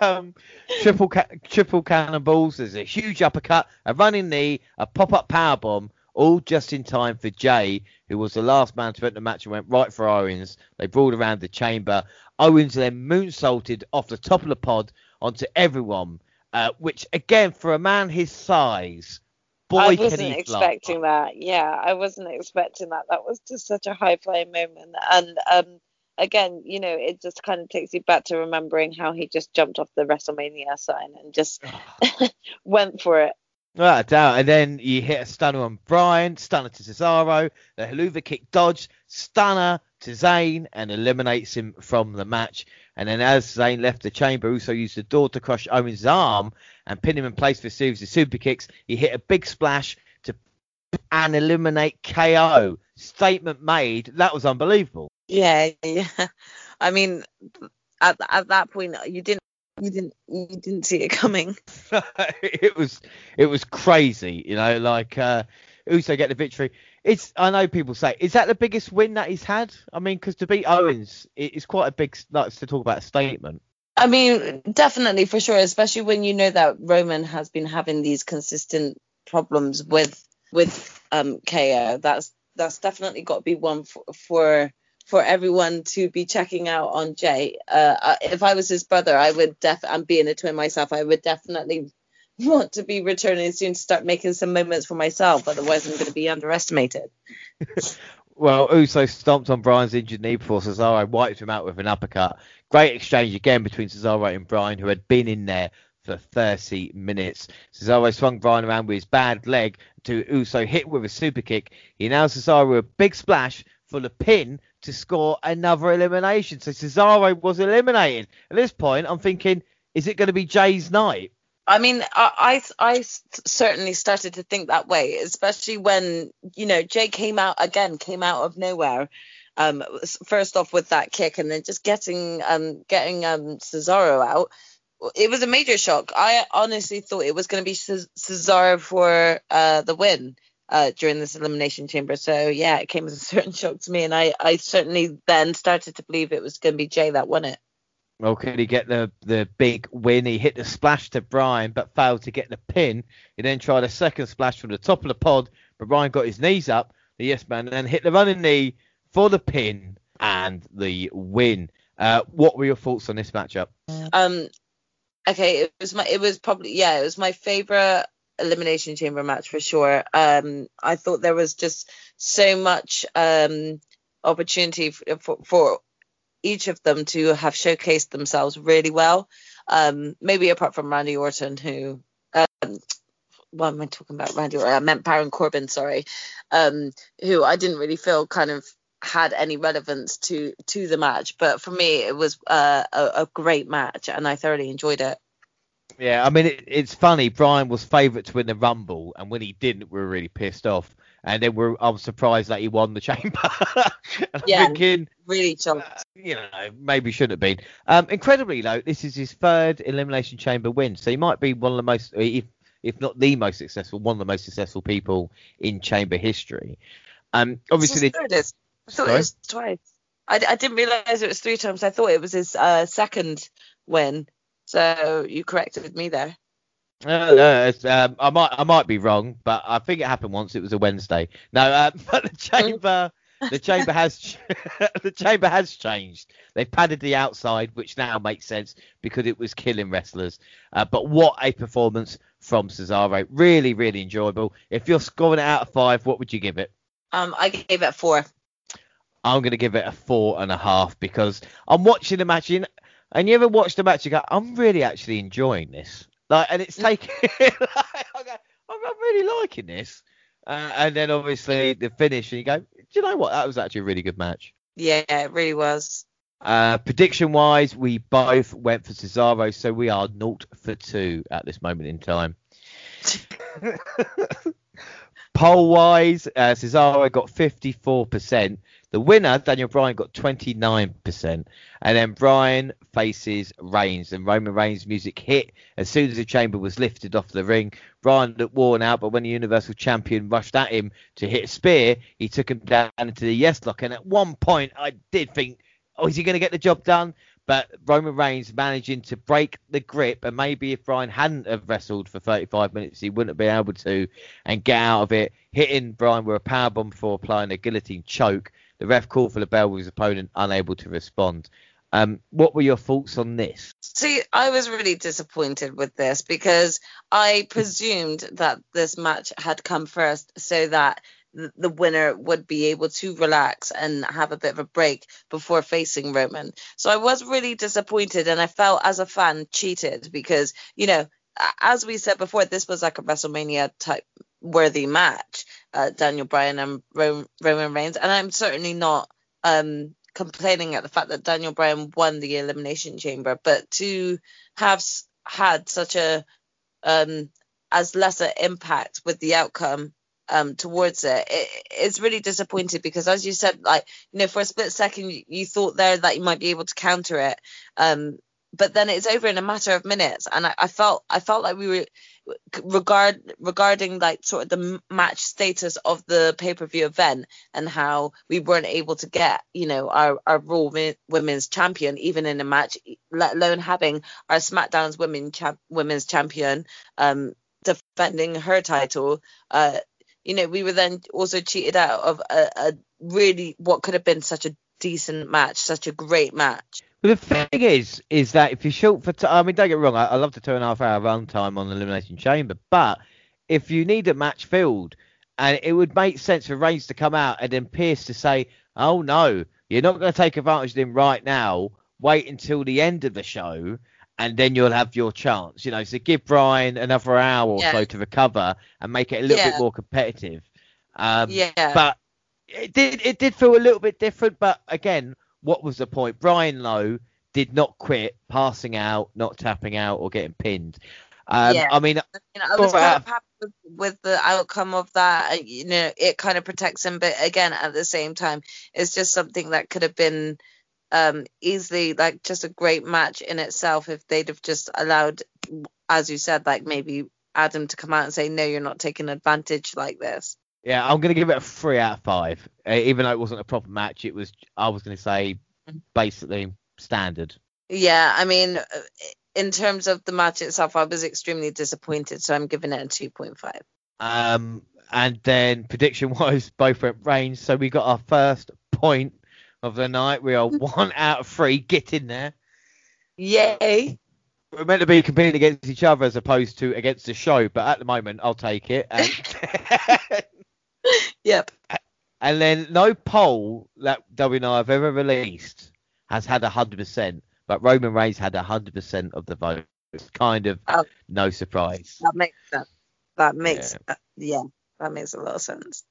um, triple ca- triple cannonballs. There's a huge uppercut, a running knee, a pop up power bomb, all just in time for Jey, who was the last man to enter the match and went right for Owens. They brawled around the chamber. Owens then moonsaulted off the top of the pod onto everyone, uh, which again for a man his size. Boy, I can wasn't he expecting that. Yeah, I wasn't expecting that. That was just such a high flying moment. And um, again, you know, it just kind of takes you back to remembering how he just jumped off the WrestleMania sign and just <laughs> went for it. Without doubt. And then you hit a stunner on Bryan, stunner to Cesaro, the Helluva kick dodge, stunner to Zayn, and eliminates him from the match. And then as Zayn left the chamber, Uso used the door to crush Owens' arm and pin him in place for a series of super kicks. He hit a big splash to and eliminate KO. Statement made. That was unbelievable. Yeah, <laughs> yeah. I mean, at at that point, you didn't you didn't you didn't see it coming. <laughs> it was it was crazy, you know, like uh Uso get the victory. It's I know people say is that the biggest win that he's had? I mean, because to beat Owens, it, it's quite a big like to talk about a statement. I mean, definitely for sure, especially when you know that Roman has been having these consistent problems with with um KO. That's that's definitely got to be one for, for for everyone to be checking out on Jey. Uh, if I was his brother, I would def. I'm being a twin myself. I would definitely want to be returning soon to start making some moments for myself. Otherwise, I'm going to be underestimated. <laughs> well, Uso stomped on Bryan's injured knee before Cesaro wiped him out with an uppercut. Great exchange again between Cesaro and Bryan, who had been in there for 30 minutes. Cesaro swung Bryan around with his bad leg to Uso hit with a super kick. He now Cesaro a big splash for the pin to score another elimination. So Cesaro was eliminated. At this point, I'm thinking, is it going to be Jey's night? I mean, I, I, I certainly started to think that way, especially when you know Jey came out again, came out of nowhere. Um, first off with that kick, and then just getting um getting um Cesaro out. It was a major shock. I honestly thought it was going to be Cesaro for uh the win uh during this elimination chamber. So yeah, it came as a <laughs> certain shock to me, and I I certainly then started to believe it was going to be Jey that won it. Well, could he get the, the big win? He hit the splash to Bryan, but failed to get the pin. He then tried a second splash from the top of the pod, but Bryan got his knees up, the yes man, and then hit the running knee for the pin and the win. Uh, what were your thoughts on this matchup? Um, okay, it was my, it was probably yeah, it was my favorite elimination chamber match for sure. Um, I thought there was just so much um opportunity for, for, for each of them to have showcased themselves really well. Um, maybe apart from Randy Orton, who, um, what am I talking about? Randy Orton, I meant Baron Corbin, sorry, um, who I didn't really feel kind of had any relevance to to the match. But for me, it was uh, a, a great match, and I thoroughly enjoyed it. Yeah, I mean, it, it's funny. Bryan was favourite to win the Rumble, and when he didn't, we were really pissed off. And then we're, I was surprised that he won the <laughs> chamber. <laughs> yeah, thinking, really shocked. Uh, you know, maybe shouldn't have been. Um, incredibly, though, this is his third elimination chamber win, so he might be one of the most, if if not the most successful, one of the most successful people in chamber history. Um, obviously, so I thought it was twice. I, I didn't realize it was three times. I thought it was his uh, second win. So you corrected me there. Uh, no, um, I might I might be wrong, but I think it happened once. It was a Wednesday. No, uh, <laughs> but the chamber the chamber has <laughs> the chamber has changed. They've padded the outside, which now makes sense because it was killing wrestlers. Uh, but what a performance from Cesaro! Really, really enjoyable. If you're scoring it out of five, what would you give it? Um, I gave it four. I'm going to give it a four and a half because I'm watching the match in, and you ever watch the match, you go, I'm really actually enjoying this. Like, and it's taking. <laughs> like, I'm really liking this. Uh, and then obviously the finish, and you go, do you know what? That was actually a really good match. Yeah, it really was. Uh, prediction wise, we both went for Cesaro, so we are naught for two at this moment in time. <laughs> Poll wise, uh, Cesaro got 54%. The winner, Daniel Bryan, got 29%. And then Bryan faces Reigns, and Roman Reigns' music hit as soon as the chamber was lifted off the ring. Bryan looked worn out, but when the Universal Champion rushed at him to hit a spear, he took him down into the yes lock. And at one point, I did think, oh, is he going to get the job done? but Roman Reigns managing to break the grip, and maybe if Bryan hadn't have wrestled for 35 minutes, he wouldn't have been able to and get out of it. Hitting Bryan with a powerbomb before applying a guillotine choke. The ref called for the bell with his opponent unable to respond. Um, what were your thoughts on this? See, I was really disappointed with this because I presumed that this match had come first so that the winner would be able to relax and have a bit of a break before facing Roman. So I was really disappointed and I felt as a fan cheated because, you know, as we said before, this was like a WrestleMania type worthy match, uh, Daniel Bryan and Roman Reigns. And I'm certainly not um, complaining at the fact that Daniel Bryan won the Elimination Chamber, but to have had such a um, as lesser impact with the outcome um, towards it. it. It's really disappointing because, as you said, like you know, for a split second you, you thought there that you might be able to counter it, um, but then it's over in a matter of minutes, and I, I felt I felt like we were regard regarding like sort of the match status of the pay per view event and how we weren't able to get you know our our Raw Women's Champion even in a match, let alone having our SmackDown's Women Women's Champion um defending her title. Uh, you know, we were then also cheated out of a, a really what could have been such a decent match, such a great match. But the thing is, is that if you shoot for, t- I mean, don't get me wrong, I, I love the two and a half hour runtime on the Elimination Chamber, but if you need a match filled, and it would make sense for Reigns to come out and then Pearce to say, "Oh no, you're not going to take advantage of him right now. Wait until the end of the show, and then you'll have your chance. You know, so give Bryan another hour or yeah. so to recover and make it a little yeah. bit more competitive. Um, yeah. But it did it did feel a little bit different. But again, what was the point? Bryan Lowe did not quit passing out, not tapping out, or getting pinned. Um, yeah. I mean, I, was quite happy with, with, the outcome of that. You know, it kind of protects him, but again, at the same time, it's just something that could have been um, easily like just a great match in itself if they'd have just allowed, as you said, like maybe Adam to come out and say, no, you're not taking advantage like this. Yeah, I'm going to give it a three out of five. Uh, even though it wasn't a proper match, it was, I was going to say, basically standard. Yeah, I mean, uh, in terms of the match itself, I was extremely disappointed, so I'm giving it a 2.5. Um, and then prediction <laughs> wise, both went Reigns, so we got our first point of the night. We are <laughs> one out of three. Get in there. Yay. We're meant to be competing against each other as opposed to against the show, but at the moment, I'll take it. And <laughs> <laughs> yep. And then no poll that WNR have ever released has had 100%, but Roman Reigns had 100% of the vote. It's kind of oh, no surprise. That makes sense. That makes, yeah. Uh, yeah, that makes a lot of sense.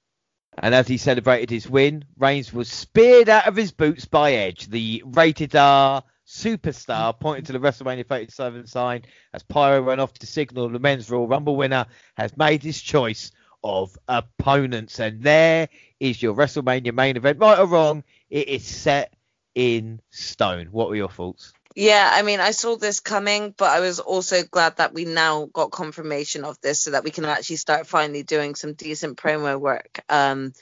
And as he celebrated his win, Reigns was speared out of his boots by Edge, the rated R superstar, pointing to the WrestleMania 37 sign as Pyro ran off to signal the men's Royal Rumble winner has made his choice of opponents. And there is your WrestleMania main event. Right or wrong, it is set in stone. What were your thoughts? Yeah, I mean, I saw this coming, but I was also glad that we now got confirmation of this so that we can actually start finally doing some decent promo work. Um,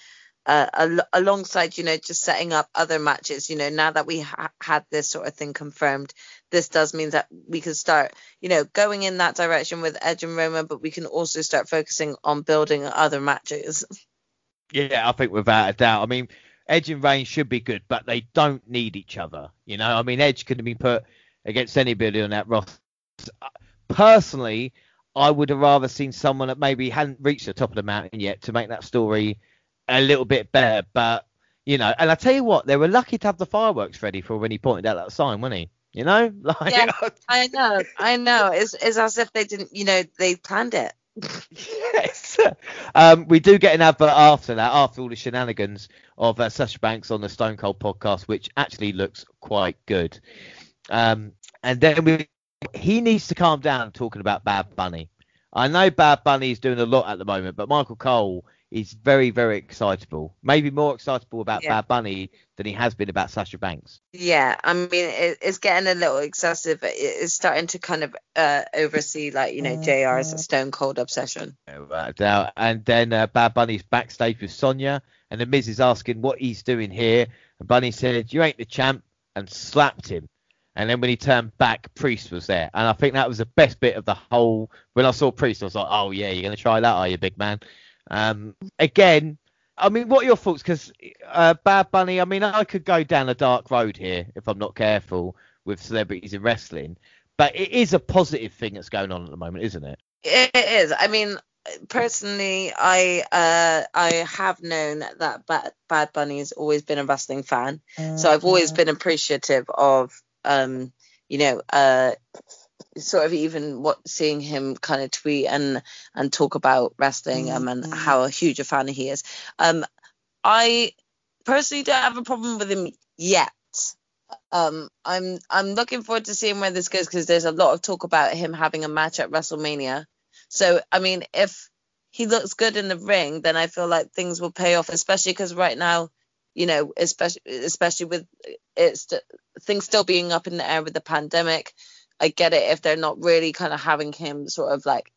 uh, al- alongside, you know, just setting up other matches. You know, now that we ha- had this sort of thing confirmed, this does mean that we can start, you know, going in that direction with Edge and Roman, but we can also start focusing on building other matches. <laughs> Yeah, I think without a doubt. I mean, Edge and Reigns should be good, but they don't need each other. You know, I mean, Edge could have been put against anybody on that roster. Personally, I would have rather seen someone that maybe hadn't reached the top of the mountain yet to make that story a little bit better. But you know, and I tell you what, they were lucky to have the fireworks ready for when he pointed out that sign, wasn't he? You know, <laughs> like, yeah, <laughs> I know, I know. It's, it's as if they didn't, you know, they planned it yes. Um, we do get an advert after that, after all the shenanigans of uh, Sasha Banks on the Stone Cold podcast, which actually looks quite good. Um, and then we, he needs to calm down talking about Bad Bunny. I know Bad Bunny is doing a lot at the moment, but Michael Cole is very, very excitable. Maybe more excitable about yeah. Bad Bunny than he has been about Sasha Banks. Yeah, I mean, it, it's getting a little excessive. It's starting to kind of uh, oversee, like, you know, JR's mm-hmm. Stone Cold obsession. Yeah, and then uh, Bad Bunny's backstage with Sonya, and the Miz is asking what he's doing here. And Bunny said, You ain't the champ, and slapped him. And then when he turned back, Priest was there, and I think that was the best bit of the whole. When I saw Priest, I was like, "Oh yeah, you're gonna try that, are you, big man?" Um, again, I mean, what are your thoughts? Because uh, Bad Bunny, I mean, I could go down a dark road here if I'm not careful with celebrities in wrestling, but it is a positive thing that's going on at the moment, isn't it? It is. I mean, personally, I uh, I have known that Bad, Bad Bunny has always been a wrestling fan, so I've always been appreciative of um, you know, uh, sort of even what seeing him kind of tweet and and talk about wrestling um, and how a huge a fan he is. Um, I personally don't have a problem with him yet. Um, I'm I'm looking forward to seeing where this goes because there's a lot of talk about him having a match at WrestleMania. So I mean, if he looks good in the ring, then I feel like things will pay off, especially because right now, you know, especially especially with it's things still being up in the air with the pandemic. I get it if they're not really kind of having him sort of like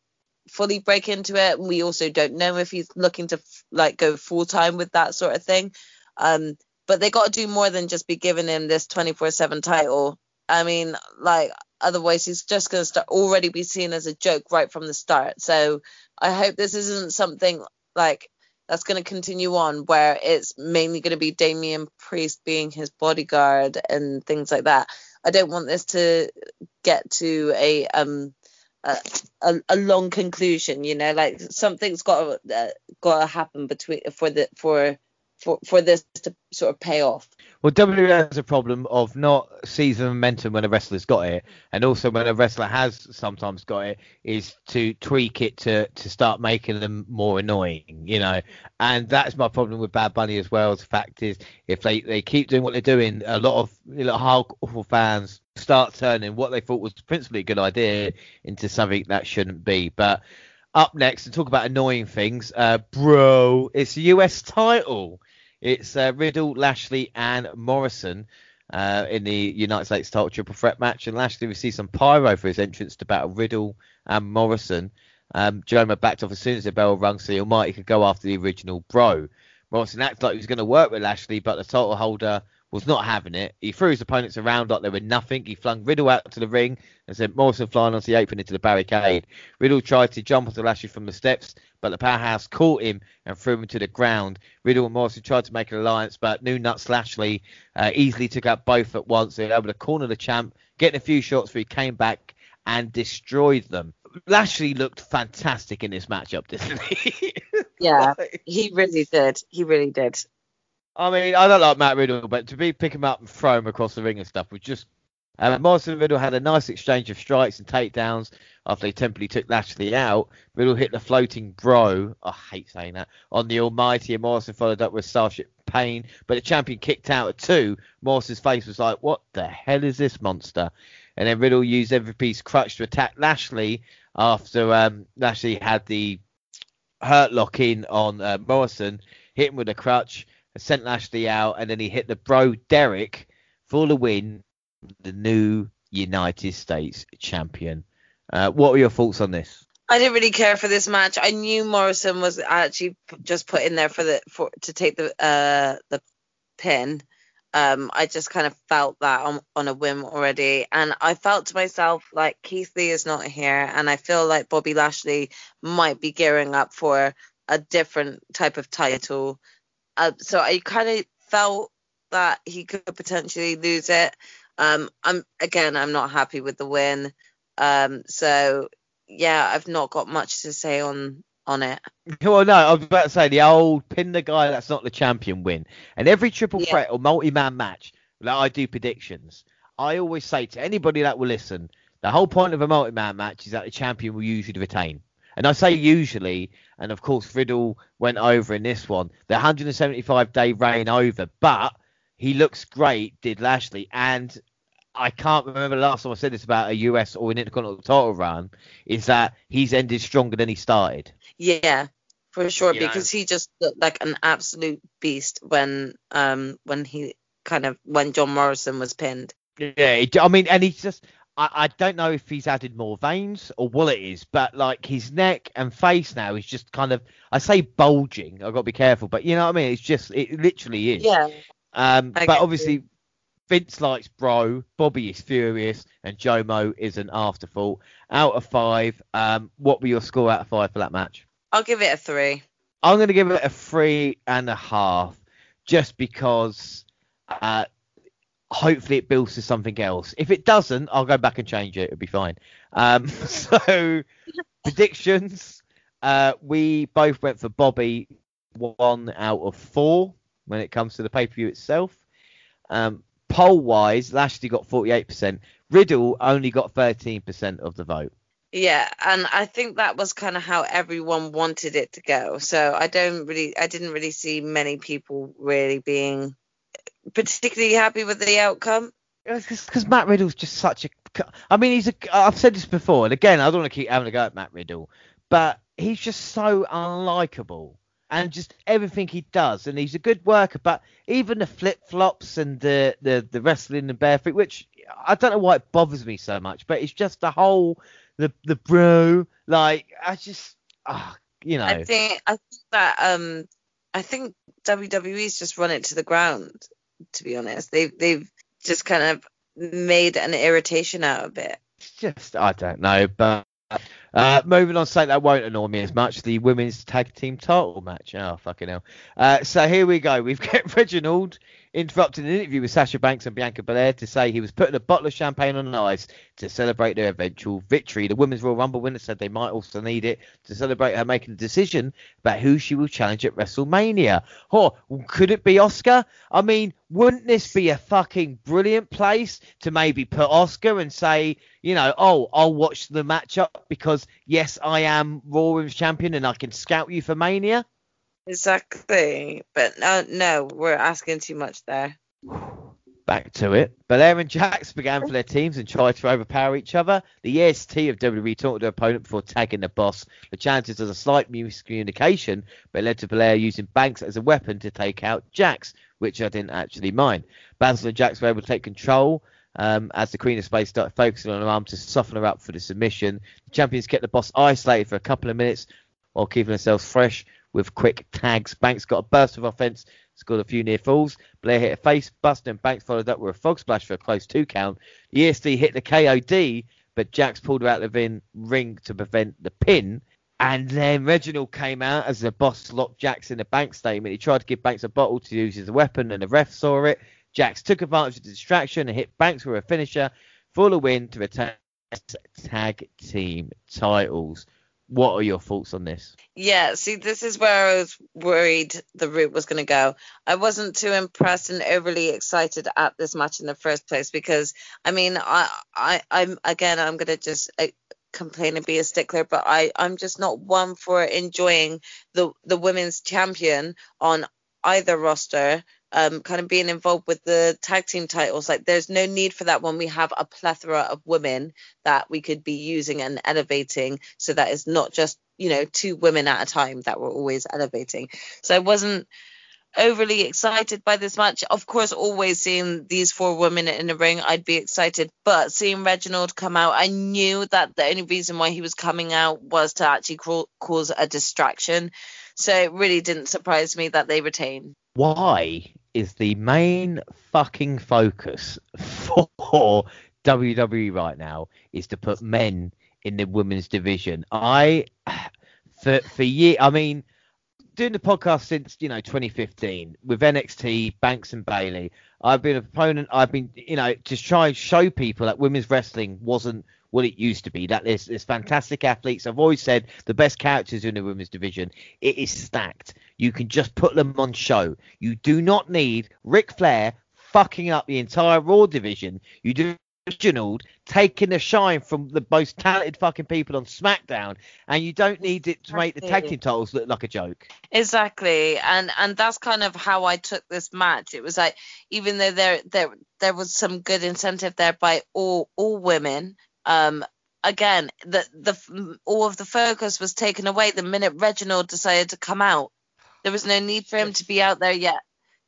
fully break into it. We also don't know if he's looking to like go full time with that sort of thing. Um, but they got to do more than just be giving him this 24/7 title. I mean, like otherwise he's just going to start already be seen as a joke right from the start. So I hope this isn't something like that's going to continue on where it's mainly going to be Damian Priest being his bodyguard and things like that. I don't want this to get to a um a, a, a long conclusion, you know, like something's got to, uh, got to happen between for the for for for this to sort of pay off. Well, WWE has a problem of not seizing momentum when a wrestler's got it, and also when a wrestler has sometimes got it, is to tweak it to to start making them more annoying, you know. And that's my problem with Bad Bunny as well. The fact is, if they they keep doing what they're doing, a lot of you know, hardcore fans start turning what they thought was principally a good idea into something that shouldn't be. But up next, to talk about annoying things, uh, bro, it's a US title. It's uh, Riddle, Lashley, and Morrison uh, in the United States title triple threat match. And Lashley received some pyro for his entrance to battle Riddle and Morrison. Um, backed off as soon as the bell rung so the Almighty could go after the original bro. Morrison acted like he was going to work with Lashley, but the title holder was not having it. He threw his opponents around like they were nothing. He flung Riddle out to the ring and sent Morrison flying onto the apron into the barricade. Riddle tried to jump onto Lashley from the steps, but the powerhouse caught him and threw him to the ground. Riddle and Morrison tried to make an alliance, but New Nuts Lashley uh, easily took out both at once. They were able to corner the champ, getting a few shots where he came back and destroyed them. Lashley looked fantastic in this matchup, didn't he? <laughs> yeah, he really did. He really did. I mean, I don't like Matt Riddle, but to be pick him up and throw him across the ring and stuff was just. Uh, Morrison and Riddle had a nice exchange of strikes and takedowns after they temporarily took Lashley out. Riddle hit the floating bro, I hate saying that, on the Almighty, and Morrison followed up with Starship Pain, but the champion kicked out at two. Morrison's face was like, what the hell is this monster? And then Riddle used MVP's crutch to attack Lashley after um, Lashley had the hurt lock in on uh, Morrison, hit him with a crutch sent Lashley out, and then he hit the bro Derek for the win, the new United States champion. Uh, what were your thoughts on this? I didn't really care for this match. I knew Morrison was actually just put in there for the for to take the uh the pin. Um, I just kind of felt that on, on a whim already, and I felt to myself like Keith Lee is not here, and I feel like Bobby Lashley might be gearing up for a different type of title uh, so I kind of felt that he could potentially lose it. Um, I'm again, I'm not happy with the win. Um, so yeah, I've not got much to say on on it. Well, no, I was about to say the old pin the guy that's not the champion win. And every triple yeah. threat or multi man match that I do predictions, I always say to anybody that will listen, the whole point of a multi man match is that the champion will usually retain. And I say usually, and of course Riddle went over in this one. The 175 day reign over, but he looks great, did Lashley, and I can't remember the last time I said this about a US or an Intercontinental title run, is that he's ended stronger than he started. Yeah, for sure, you because know. he just looked like an absolute beast when um when he kind of when John Morrison was pinned. Yeah, I mean, and he's just I, I don't know if he's added more veins or what it is, but like his neck and face now is just kind of I say bulging. I've got to be careful, but you know what I mean. It's just it literally is. Yeah. Um, but obviously, you. Vince likes bro, Bobby is furious, and Jomo is an afterthought. Out of five, um, what were your score out of five for that match? I'll give it a three. I'm going to give it a three and a half, just because uh, hopefully it builds to something else. If it doesn't, I'll go back and change it. It'll be fine. Um, <laughs> so predictions. Uh, we both went for Bobby one out of four when it comes to the pay per view itself. Um, poll wise, Lashley got 48%. Riddle only got 13% of the vote. Yeah, and I think that was kind of how everyone wanted it to go. So I don't really, I didn't really see many people really being particularly happy with the outcome. Because Matt Riddle's just such a. I mean, he's a. I've said this before, and again, I don't want to keep having a go at Matt Riddle, but he's just so unlikable, and just everything he does, and he's a good worker, but even the flip flops and the the the wrestling and barefoot, which I don't know why it bothers me so much, but it's just the whole the the bro, like I just, oh, you know. I think I think that um I think WWE's just run it to the ground. To be honest, they've they've just kind of made an irritation out of it. Just I don't know, but uh, moving on, something that won't annoy me as much: the women's tag team title match. Oh fucking hell! Uh, so here we go. We've <laughs> got Reginald interrupted an interview with Sasha Banks and Bianca Belair to say he was putting a bottle of champagne on ice to celebrate their eventual victory. The Women's Royal Rumble winner said they might also need it to celebrate her making a decision about who she will challenge at WrestleMania. Oh, could it be Asuka? I mean, wouldn't this be a fucking brilliant place to maybe put Asuka and say, you know, oh, I'll watch the matchup because yes, I am Raw Women's Champion and I can scout you for Mania? Exactly. But no, no, we're asking too much there. Back to it. Belair and Jax began for their teams and tried to overpower each other. The EST of WWE taunted their opponent before tagging the boss. The chances of a slight miscommunication, but led to Belair using Banks as a weapon to take out Jax, which I didn't actually mind. Baszler and Jax were able to take control um, as the Queen of Space started focusing on her arm to soften her up for the submission. The champions kept the boss isolated for a couple of minutes while keeping themselves fresh with quick tags. Banks got a burst of offense, scored a few near falls. Belair hit a face buster, and Banks followed up with a frog splash for a close two count. EST hit the KOD, but Jax pulled her out of the ring to prevent the pin. And then Reginald came out as the boss locked Jax in the bank statement. He tried to give Banks a bottle to use as a weapon, and the ref saw it. Jax took advantage of the distraction and hit Banks with a finisher for the win to retain tag team titles. What are your thoughts on this? Yeah, see, this is where I was worried the route was going to go. I wasn't too impressed and overly excited at this match in the first place because, I mean, I, I, I'm again, I'm going to just uh, complain and be a stickler, but I, I'm just not one for enjoying the the women's champion on either roster um, kind of being involved with the tag team titles. Like, there's no need for that when we have a plethora of women that we could be using and elevating. So that is not just, you know, two women at a time that we're always elevating. So I wasn't overly excited by this match. Of course, always seeing these four women in the ring, I'd be excited. But seeing Reginald come out, I knew that the only reason why he was coming out was to actually cause a distraction. So it really didn't surprise me that they retained. Why is the main fucking focus for WWE right now is to put men in the women's division. I for for year I mean doing the podcast since you know 2015 with NXT Banks and Bayley. I've been a proponent. I've been you know just try and show people that women's wrestling wasn't what it used to be. That there's, there's fantastic athletes. I've always said the best characters in the women's division. It is stacked. You can just put them on show. You do not need Ric Flair fucking up the entire Raw division. You do Reginald taking the shine from the most talented fucking people on SmackDown, and you don't need it to make the tag team titles look like a joke. Exactly, and and that's kind of how I took this match. It was like even though there there there was some good incentive there by all all women um, again, the the all of the focus was taken away the minute Reginald decided to come out. There was no need for him to be out there yet.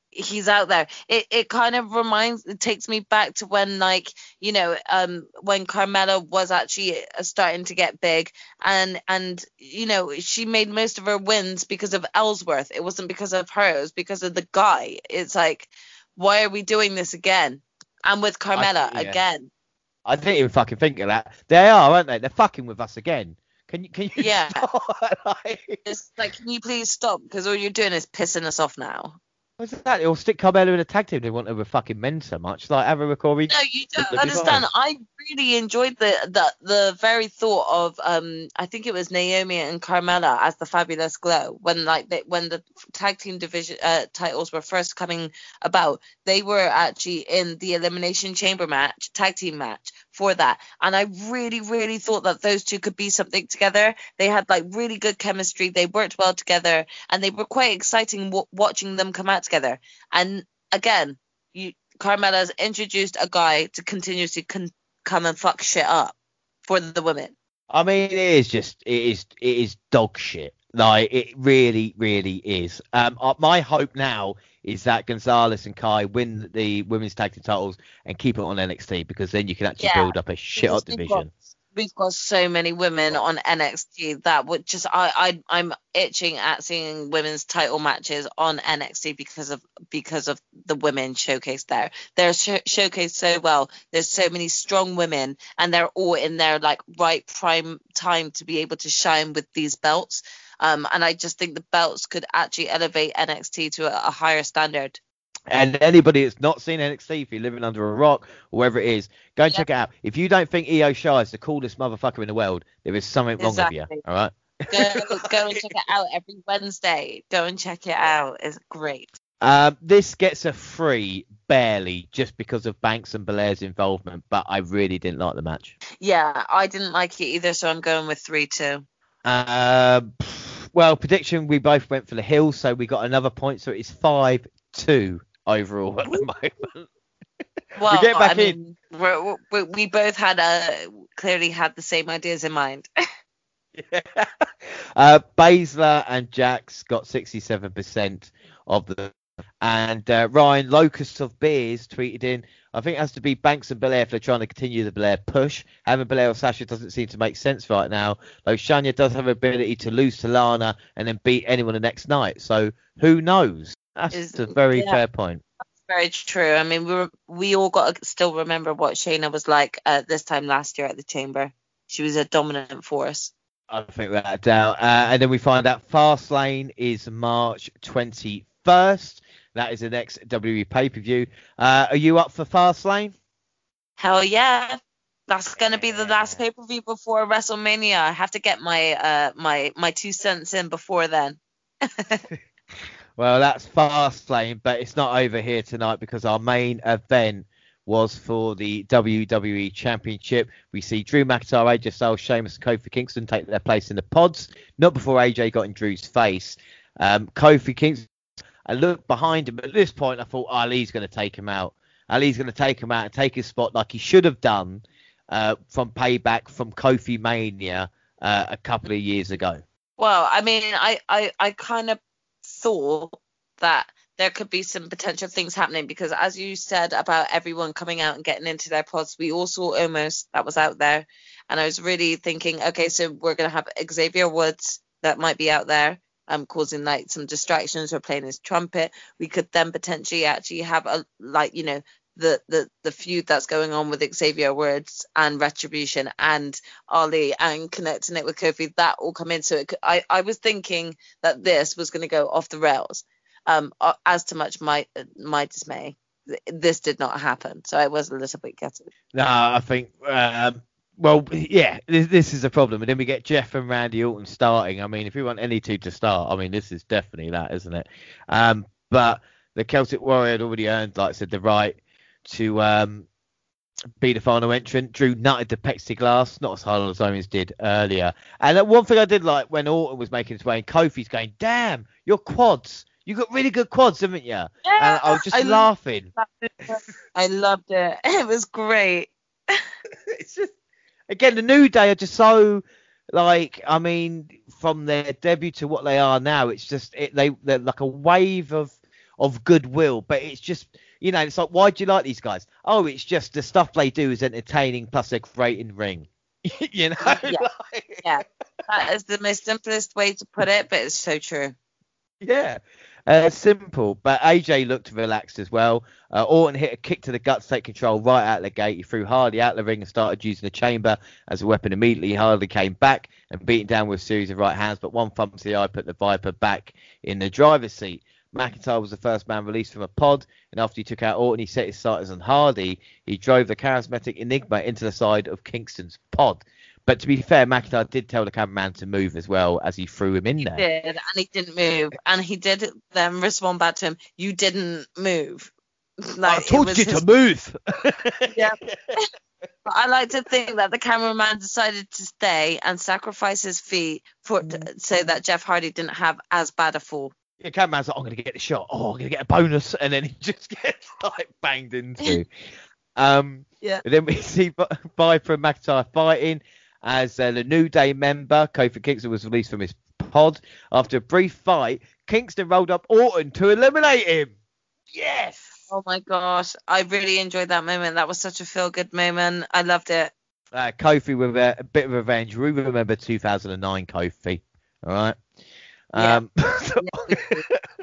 He's out there. It it kind of reminds it takes me back to when like you know um when Carmella was actually uh, starting to get big and and you know she made most of her wins because of Ellsworth. It wasn't because of her. It was because of the guy. It's like why are we doing this again? And with Carmella I- yeah. again. I didn't even fucking think of that. They are, aren't they? They're fucking with us again. Can you can you Yeah. <laughs> stop? like, like, can you please stop? Because all you're doing is pissing us off now. What's that? Or stick Carmella in a tag team. They want with fucking men so much. Like her record. No, you don't understand. I really enjoyed the, the the very thought of um I think it was Naomi and Carmella as the Fabulous Glow when like they, when the tag team division uh, titles were first coming about. They were actually in the Elimination Chamber match, tag team match for that, and I really really thought that those two could be something together. They had like really good chemistry. They worked well together, and they were quite exciting w- watching them come out together. And again, you Carmella's introduced a guy to continuously con- come and fuck shit up for the women. I mean, it is just it is it is dog shit. Like it really, really is. Um, uh, my hope now is that Gonzalez and Kai win the women's tag team titles and keep it on NXT because then you can actually Yeah, build up a shit up division. got- We've got so many women on NXT that would just I, I I'm itching at seeing women's title matches on NXT because of because of the women showcased there. They're sh- showcased so well. There's so many strong women, and they're all in their like right prime time to be able to shine with these belts. Um, and I just think the belts could actually elevate NXT to a, a higher standard. And anybody that's not seen NXT, if you're living under a rock or wherever it is, go and Yeah. check it out. If you don't think Io Shirai is the coolest motherfucker in the world, there is something wrong with you. All right. Go, <laughs> go and check it out every Wednesday. Go and check it out. It's great. Um, this gets a free barely just because of Banks and Belair's involvement, but I really didn't like the match. Yeah, I didn't like it either, so I'm going with three two. Um, well, prediction we both went for the hill, so we got another point, so it's five two overall at the moment. <laughs> Well, get back I mean, we're, we we both had a clearly had the same ideas in mind. <laughs> <laughs> uh, Baszler and Jax got 67% of the. And uh, Ryan Locust of Beers tweeted in, I think it has to be Banks and Belair if they're trying to continue the Belair push. Having Belair or Sasha doesn't seem to make sense right now. Though Shayna does have ability to lose to Lana and then beat anyone the next night. So who knows? That's Is- a very yeah. fair point. That's very true. I mean, we were, we all got to still remember what Shayna was like uh, this time last year at the Chamber. She was a dominant force. I think without a doubt. Uh, and then we find out Fastlane is March 21st. That is the next WWE pay per view. Uh, are you up for Fastlane? Hell yeah. That's gonna be the last pay per view before WrestleMania. I have to get my uh my my two cents in before then. <laughs> Well, that's Fastlane, but it's not over here tonight because our main event was for the WWE Championship. We see Drew McIntyre, AJ Styles, Sheamus, and Kofi Kingston take their place in the pods. Not before AJ got in Drew's face. Um, Kofi Kingston, I looked behind him. At this point, I thought Ali's going to take him out. Ali's going to take him out and take his spot like he should have done uh, from payback from Kofi Mania uh, a couple of years ago. Well, I mean, I I, I kind of thought that there could be some potential things happening because, as you said about everyone coming out and getting into their pods, we all saw Omos that was out there, and I was really thinking, okay, so we're gonna have Xavier Woods that might be out there, um, causing like some distractions or playing his trumpet. We could then potentially actually have a like you know the the the feud that's going on with Xavier Woods and Retribution and Ali and connecting it with Kofi, that all come in. So it I I was thinking that this was going to go off the rails. Um, as to much my my dismay, this did not happen. So I was a little bit gutted. No, I think. Um, well, yeah, this, this is a problem. And then we get Jeff and Randy Orton starting. I mean, if we want any two to start, I mean, this is definitely that, isn't it? Um, but the Celtic Warrior had already earned, like I said, the right to um, be the final entrant. Drew nutted the plexiglass, not as hard as Owens did earlier. And uh, one thing I did like when Orton was making his way, and Kofi's going, "Damn, your quads." You got really good quads, haven't you? And I was just I laughing. I loved it. <laughs> It was great. <laughs> it's just again the new day are just so like I mean from their debut to what they are now it's just it, they they're like a wave of of goodwill but it's just you know it's like why do you like these guys oh it's just the stuff they do is entertaining plus they're great in ring <laughs> you know Yeah. <laughs> Like- Yeah, that is the most simplest way to put it, but it's so true. yeah Uh, simple, but AJ looked relaxed as well. Uh, Orton hit a kick to the gut to take control right out of the gate. He threw Hardy out of the ring and started using the chamber as a weapon immediately. Hardy came back and beat him down with a series of right hands, but one thump to the eye put the Viper back in the driver's seat. McIntyre was the first man released from a pod, and after he took out Orton, he set his sights on Hardy. He drove the charismatic Enigma into the side of Kingston's pod. But to be fair, McIntyre did tell the cameraman to move as well as he threw him in there. He there. did, and he didn't move, and he did then respond back to him. You didn't move. <laughs> Like, I told you his- to move. <laughs> Yeah. <laughs> But I like to think that the cameraman decided to stay and sacrifice his feet for mm. so that Jeff Hardy didn't have as bad a fall. The cameraman's like, I'm going to get the shot. Oh, I'm going to get a bonus. And then he <laughs> just gets like banged into. um, Yeah. Then we <laughs> see Vi- Viper and McIntyre fighting as uh, the New Day member, Kofi Kingston, was released from his pod. After a brief fight, Kingston rolled up Orton to eliminate him. Yes! Oh my gosh, I really enjoyed that moment. That was such a feel good moment. I loved it. Uh, Kofi with a, a bit of revenge. We remember 2009 Kofi. All right. Yeah. Um, <laughs>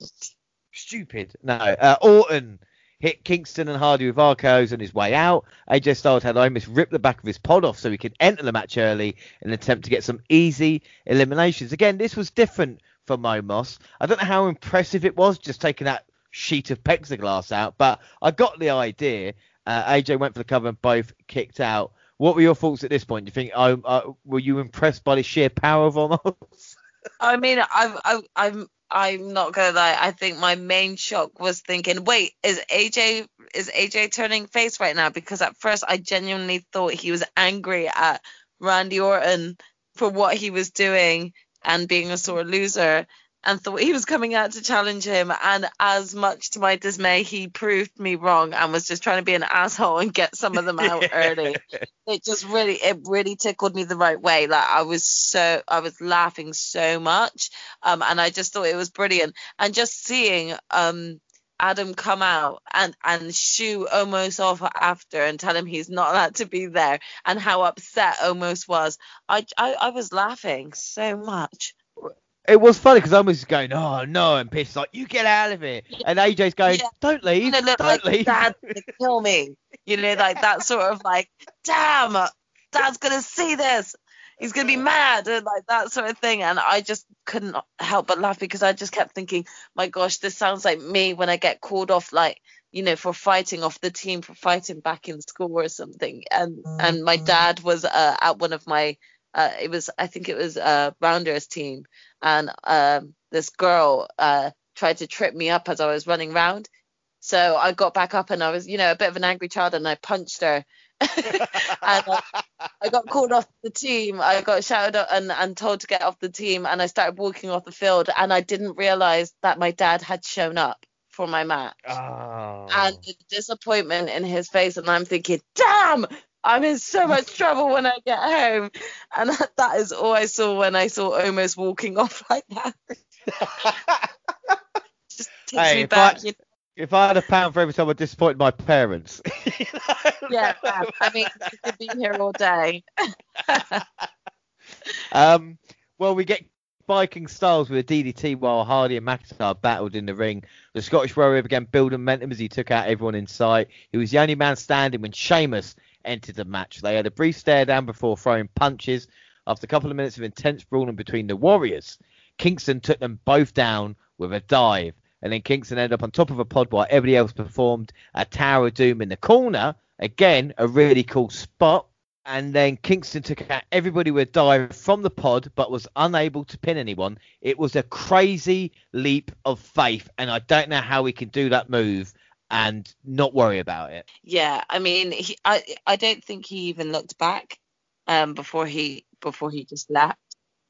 <laughs> stupid. No. Uh, Orton hit Kingston and Hardy with RKO's on his way out. AJ Styles had almost rip the back of his pod off so he could enter the match early in an attempt to get some easy eliminations. Again, this was different for Omos. I don't know how impressive it was just taking that sheet of plexiglass out, but I got the idea. Uh, AJ went for the cover and both kicked out. What were your thoughts at this point? Do you think um, uh, were you impressed by the sheer power of Omos? I mean, I've, I've, I'm, I'm not gonna lie. I think my main shock was thinking, wait, is AJ, is AJ turning face right now? Because at first I genuinely thought he was angry at Randy Orton for what he was doing and being a sore loser, and thought he was coming out to challenge him. And as much to my dismay, he proved me wrong and was just trying to be an asshole and get some of them out <laughs> early. It just really it really tickled me the right way. Like i was so i was laughing so much um and i just thought it was brilliant. And just seeing um adam come out and and shoo Omos off after and tell him he's not allowed to be there and how upset Omos was i i, I was laughing so much It was funny because I was going, oh no, and is like, you get out of here, and AJ's going, Yeah. don't leave, don't like leave. dad's gonna kill me. You know like that sort of like damn dad's gonna see this. He's gonna be mad and like that sort of thing. And i just couldn't help but laugh because i just kept thinking my gosh this sounds like me when i get called off like you know for fighting off the team for fighting back in school or something. And and my dad was uh, at one of my uh, it was i think it was uh rounders team and um this girl uh tried to trip me up as i was running round so I got back up and I was, you know, a bit of an angry child and I punched her. <laughs> and uh, I got called off the team. I got shouted at and, and told to get off the team and I started walking off the field and I didn't realize that my dad had shown up for my match. Oh. And the disappointment in his face and I'm thinking, damn, I'm in so much trouble when I get home. And <laughs> that is all I saw when I saw Omos walking off <laughs> like that. <laughs> Just takes Hey, me back. I- you if I had a pound for every time I disappointed my parents. Yeah. I mean, you could be here all day. Um, well, we get Viking Styles with a DDT while Hardy and McIntyre battled in the ring. The Scottish Warrior began building momentum as he took out everyone in sight. He was the only man standing when Sheamus entered the match. They had a brief stare down before throwing punches. After a couple of minutes of intense brawling between the Warriors, Kingston took them both down with a dive. And then Kingston ended up on top of a pod while everybody else performed a Tower of Doom in the corner. Again, a really cool spot and then Kingston took out everybody with a dive from the pod, but was unable to pin anyone. It was a crazy leap of faith, and I don't know how he can do that move and not worry about it. Yeah, I mean, he, I I don't think he even looked back um before he before he just left.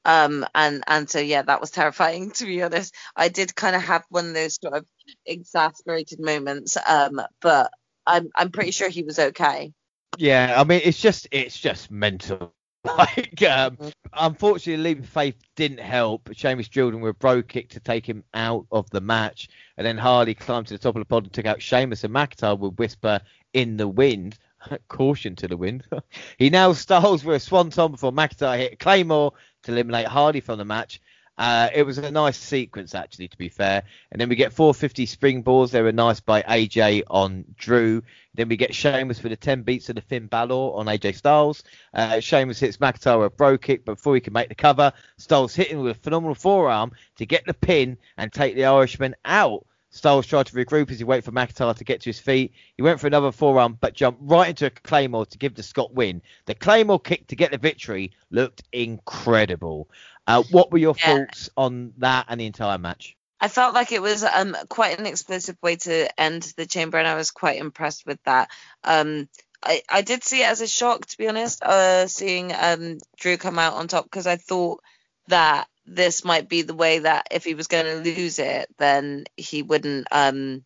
Um and and so yeah, that was terrifying <laughs> to be honest. I did kind of have one of those sort of exasperated moments, um, but I'm I'm pretty sure he was okay. Yeah, I mean, it's just it's just mental. <laughs> Like, um, unfortunately, leap of faith didn't help. Drilled him with a brogue kick to take him out of the match, and then Hardy climbed to the top of the pod and took out Sheamus and McIntyre with whisper in the wind. <laughs> Caution to the wind. <laughs> he now Styles with a swanton before McIntyre hit Claymore to eliminate Hardy from the match. Uh, it was a nice sequence, actually, to be fair. And then we get 450 springboards. They were nice by AJ on Drew. Then we get Sheamus for the 10 beats of the Finn Balor on AJ Styles. Uh, Sheamus hits McIntyre with a brogue kick before he can make the cover. Styles hitting with a phenomenal forearm to get the pin and take the Irishman out. Styles tried to regroup as he waited for McIntyre to get to his feet. He went for another forearm, but jumped right into a Claymore to give the Scot win. The Claymore kick to get the victory looked incredible. Uh, what were your yeah. thoughts on that and the entire match? I felt like it was um, quite an explosive way to end the chamber, and I was quite impressed with that. Um, I, I did see it as a shock, to be honest, uh, seeing um, Drew come out on top because I thought that this might be the way that if he was going to lose it, then he wouldn't. Um,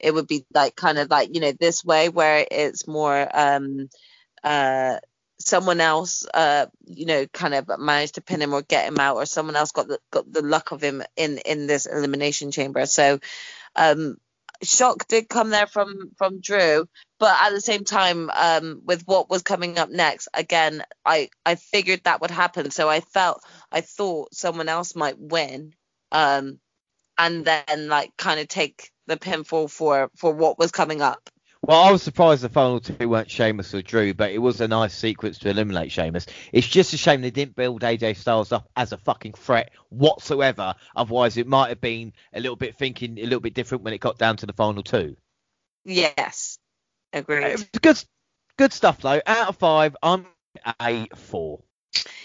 it would be like kind of like you know this way where it's more um, uh, someone else, uh, you know, kind of managed to pin him or get him out, or someone else got the got the luck of him in in this elimination chamber. So, um, shock did come there from from Drew, but at the same time, um, with what was coming up next, again, I I figured that would happen. So I felt I thought someone else might win, um, and then like kind of take the pinfall for for what was coming up. Well, I was surprised the final two weren't Sheamus or Drew, but it was a nice sequence to eliminate Sheamus. It's just a shame they didn't build AJ Styles up as a fucking threat whatsoever. Otherwise, it might have been a little bit thinking a little bit different when it got down to the final two. Yes, agreed. Uh, good, good stuff though. Out of five, I'm a four.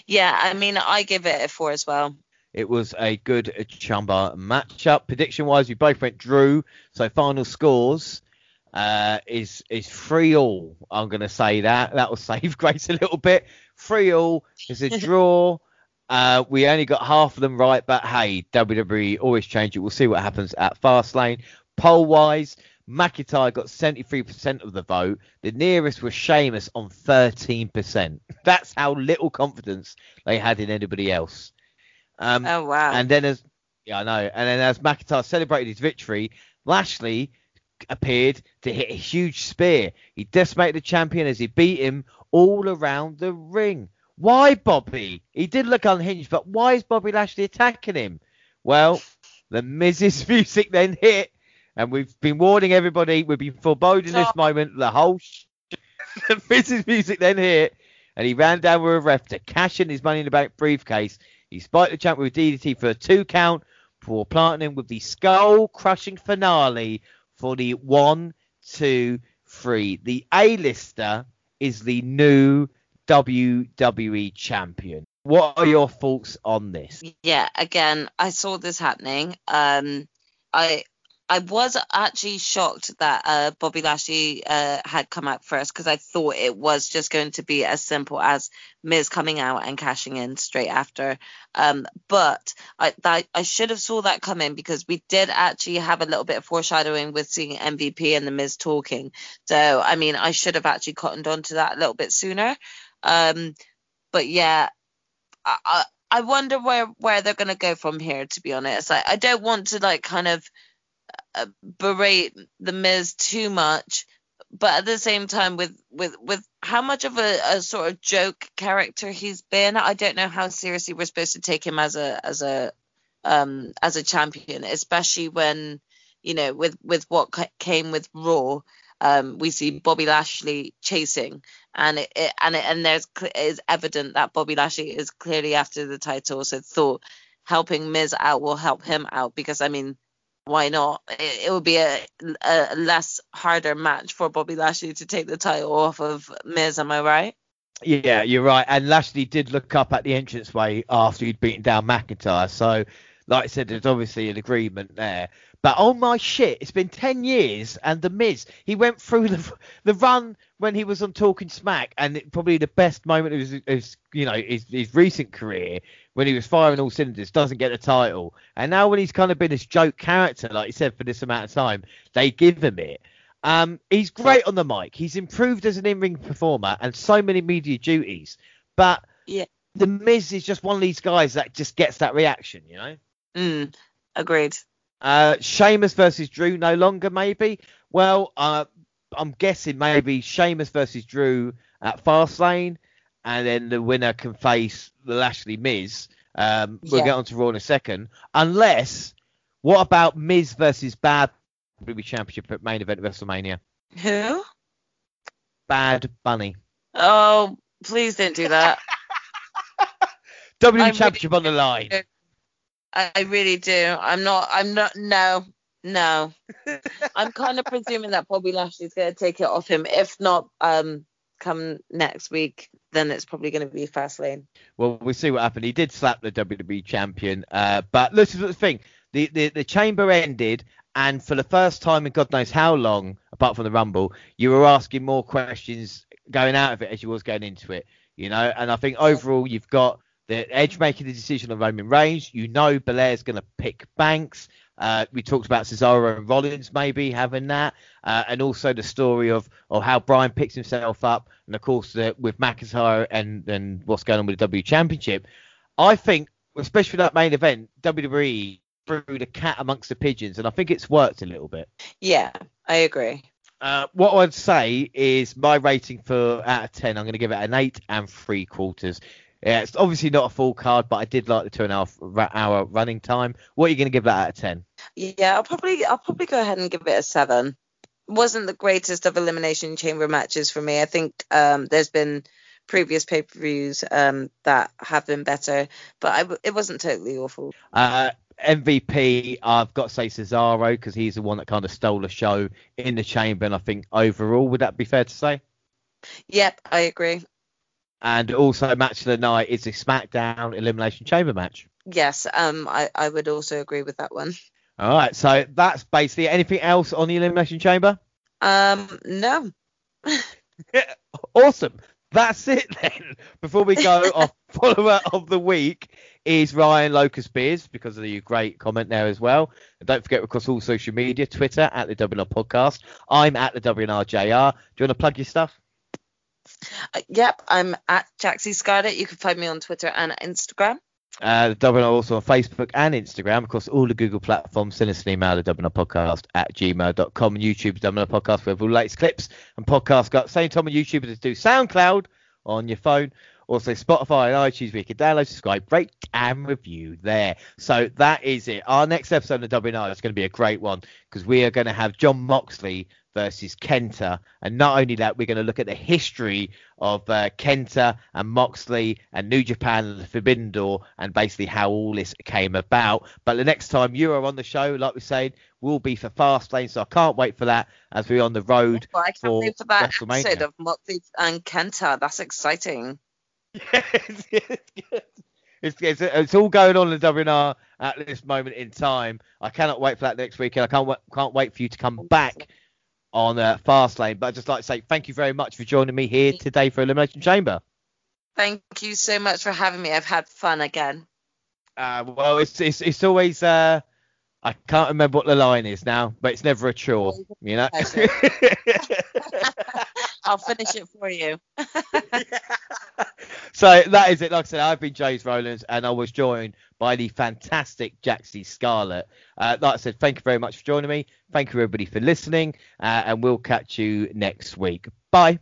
Yeah, I mean, I give it a four as well. It was a good chumba matchup. Prediction wise, we both went Drew. So final scores uh, is is three all. I'm going to say that that will <laughs> save Grace a little bit. Three all is a <laughs> draw. Uh, we only got half of them right, but hey, WWE always change it. We'll see what happens at Fastlane. Poll wise, McIntyre got 73% of the vote. The nearest was Sheamus on 13%. That's how little confidence they had in anybody else. Um, oh wow! And then as yeah, I know. And then as McIntyre celebrated his victory, Lashley appeared to hit a huge spear. He decimated the champion as he beat him all around the ring. Why, Bobby? He did look unhinged, but why is Bobby Lashley attacking him? Well, the Miz's <laughs> music then hit, and we've been warning everybody, we've been foreboding this oh. moment the whole. Sh- <laughs> the Miz's music then hit, and he ran down with a ref to cash in his Money in the Bank briefcase. He spiked the champ with DDT for a two count for planting him with the skull crushing finale for the one, two, three. The A-lister is the new WWE champion. What are your thoughts on this? Yeah, again, I saw this happening. Um, I I was actually shocked that uh, Bobby Lashley uh, had come out first because I thought it was just going to be as simple as Miz coming out and cashing in straight after. Um, but I, that, I should have saw that coming because we did actually have a little bit of foreshadowing with seeing MVP and the Miz talking. So I mean, I should have actually cottoned on to that a little bit sooner. Um, but yeah, I, I, I wonder where where they're gonna go from here. To be honest, I, I don't want to like kind of uh, berate the Miz too much, but at the same time, with with with how much of a, a sort of joke character he's been, I don't know how seriously we're supposed to take him as a as a um as a champion, especially when you know with with what came with Raw. Um, we see Bobby Lashley chasing, and it, it and it, and there's it is evident that Bobby Lashley is clearly after the title. So thought helping Miz out will help him out because I mean why not? It, it would be a, a, less harder match for Bobby Lashley to take the title off of Miz. Am I right? Yeah, you're right. And Lashley did look up at the entranceway after he'd beaten down McIntyre. So, like I said, there's obviously an agreement there. But oh my shit, it's been 10 years and The Miz, he went through the <laughs> the run when he was on Talking Smack and it, probably the best moment of his, his you know, his, his recent career when he was firing all cylinders, doesn't get the title. And now when he's kind of been this joke character, like you said, for this amount of time, they give him it. Um, he's great on the mic. He's improved as an in-ring performer and so many media duties. But yeah. The Miz is just one of these guys that just gets that reaction, you know? Mm, agreed. Uh, Sheamus versus Drew no longer, maybe. Well, uh, I'm guessing maybe Sheamus versus Drew at Fastlane, and then the winner can face the Lashley Miz Um, we'll Yeah. get on to Raw in a second. Unless, what about Miz versus Bad WWE Championship at main event of WrestleMania? Who? Bad Bunny. Oh, please don't do that. WWE I really- Championship on the line. I I really do. I'm not. I'm not. No. No. <laughs> I'm kind of presuming that Bobby Lashley's going to take it off him. If not, um, come next week, then it's probably going to be Fastlane. Well, we'll see what happened. He did slap the WWE champion, uh, but this is the thing: the, the the chamber ended, and for the first time in God knows how long, apart from the Rumble, you were asking more questions going out of it as you was going into it. You know, and I think overall you've got Edge making the decision on Roman Reigns. You know, Belair's going to pick Banks. Uh, we talked about Cesaro and Rollins maybe having that, uh, and also the story of, of how Bryan picks himself up, and of course the, with McIntyre and and what's going on with the W Championship. I think, especially that main event, WWE threw the cat amongst the pigeons, and I think it's worked a little bit. Yeah, I agree. Uh, what I'd say is my rating for out of ten, I'm going to give it an eight and three quarters. Yeah, it's obviously not a full card, but I did like the two and a half hour running time. What are you going to give that out of ten? Yeah, I'll probably I'll probably go ahead and give it a seven. Wasn't the greatest of elimination chamber matches for me. I think um, there's been previous pay per views um, that have been better, but I it wasn't totally awful. Uh, MVP, I've got to say Cesaro because he's the one that kind of stole the show in the chamber, and I think overall, would that be fair to say? Yep, I agree. And also, match of the night is a SmackDown Elimination Chamber match. Yes, um, I, I would also agree with that one. All right, so that's basically anything else on the Elimination Chamber. Um, no. <laughs> Awesome. That's it then. Before we go, our <laughs> follower of the week is Ryan Locust Beers because of your great comment there as well. And don't forget, across all social media, Twitter at the WNR Podcast. I'm at the WNRJR. Do you want to plug your stuff? Uh, yep, I'm at Jaxie Scarlet. You can find me on Twitter and Instagram. Uh, the WNR also on Facebook and Instagram. Of course, all the Google platforms. Send us an email to WNR Podcast at gmail.com and YouTube WNR Podcast. We have all the latest clips and podcasts. Got same time on YouTube as do SoundCloud on your phone. Also Spotify and iTunes where you can download, subscribe, rate, and review there. So that is it. Our next episode of WNR is going to be a great one because we are going to have Jon Moxley versus Kenta. And not only that, we're going to look at the history of uh, Kenta and Moxley and New Japan and the Forbidden Door and basically how all this came about. But the next time you are on the show, like we said, will be for Fastlane. So I can't wait for that as we're on the road. Well, I can't for wait for that episode of Moxley and Kenta. That's exciting. <laughs> Yes, yes, yes. It's, it's, it's all going on in the WNR at this moment in time. I cannot wait for that next weekend. I can't can't wait for you to come back on uh, Fastlane. But I'd just like to say thank you very much for joining me here today for Elimination Chamber. Thank you so much for having me. I've had fun again. Uh, well, it's, it's it's always uh, I can't remember what the line is now, but it's never a chore, you know. <laughs> <laughs> I'll finish it for you. <laughs> so that is it. Like I said, I've been James Rowlands, and I was joined by the fantastic Jaxie Scarlet. Uh, like I said, thank you very much for joining me. Thank you everybody for listening, uh, and we'll catch you next week. Bye.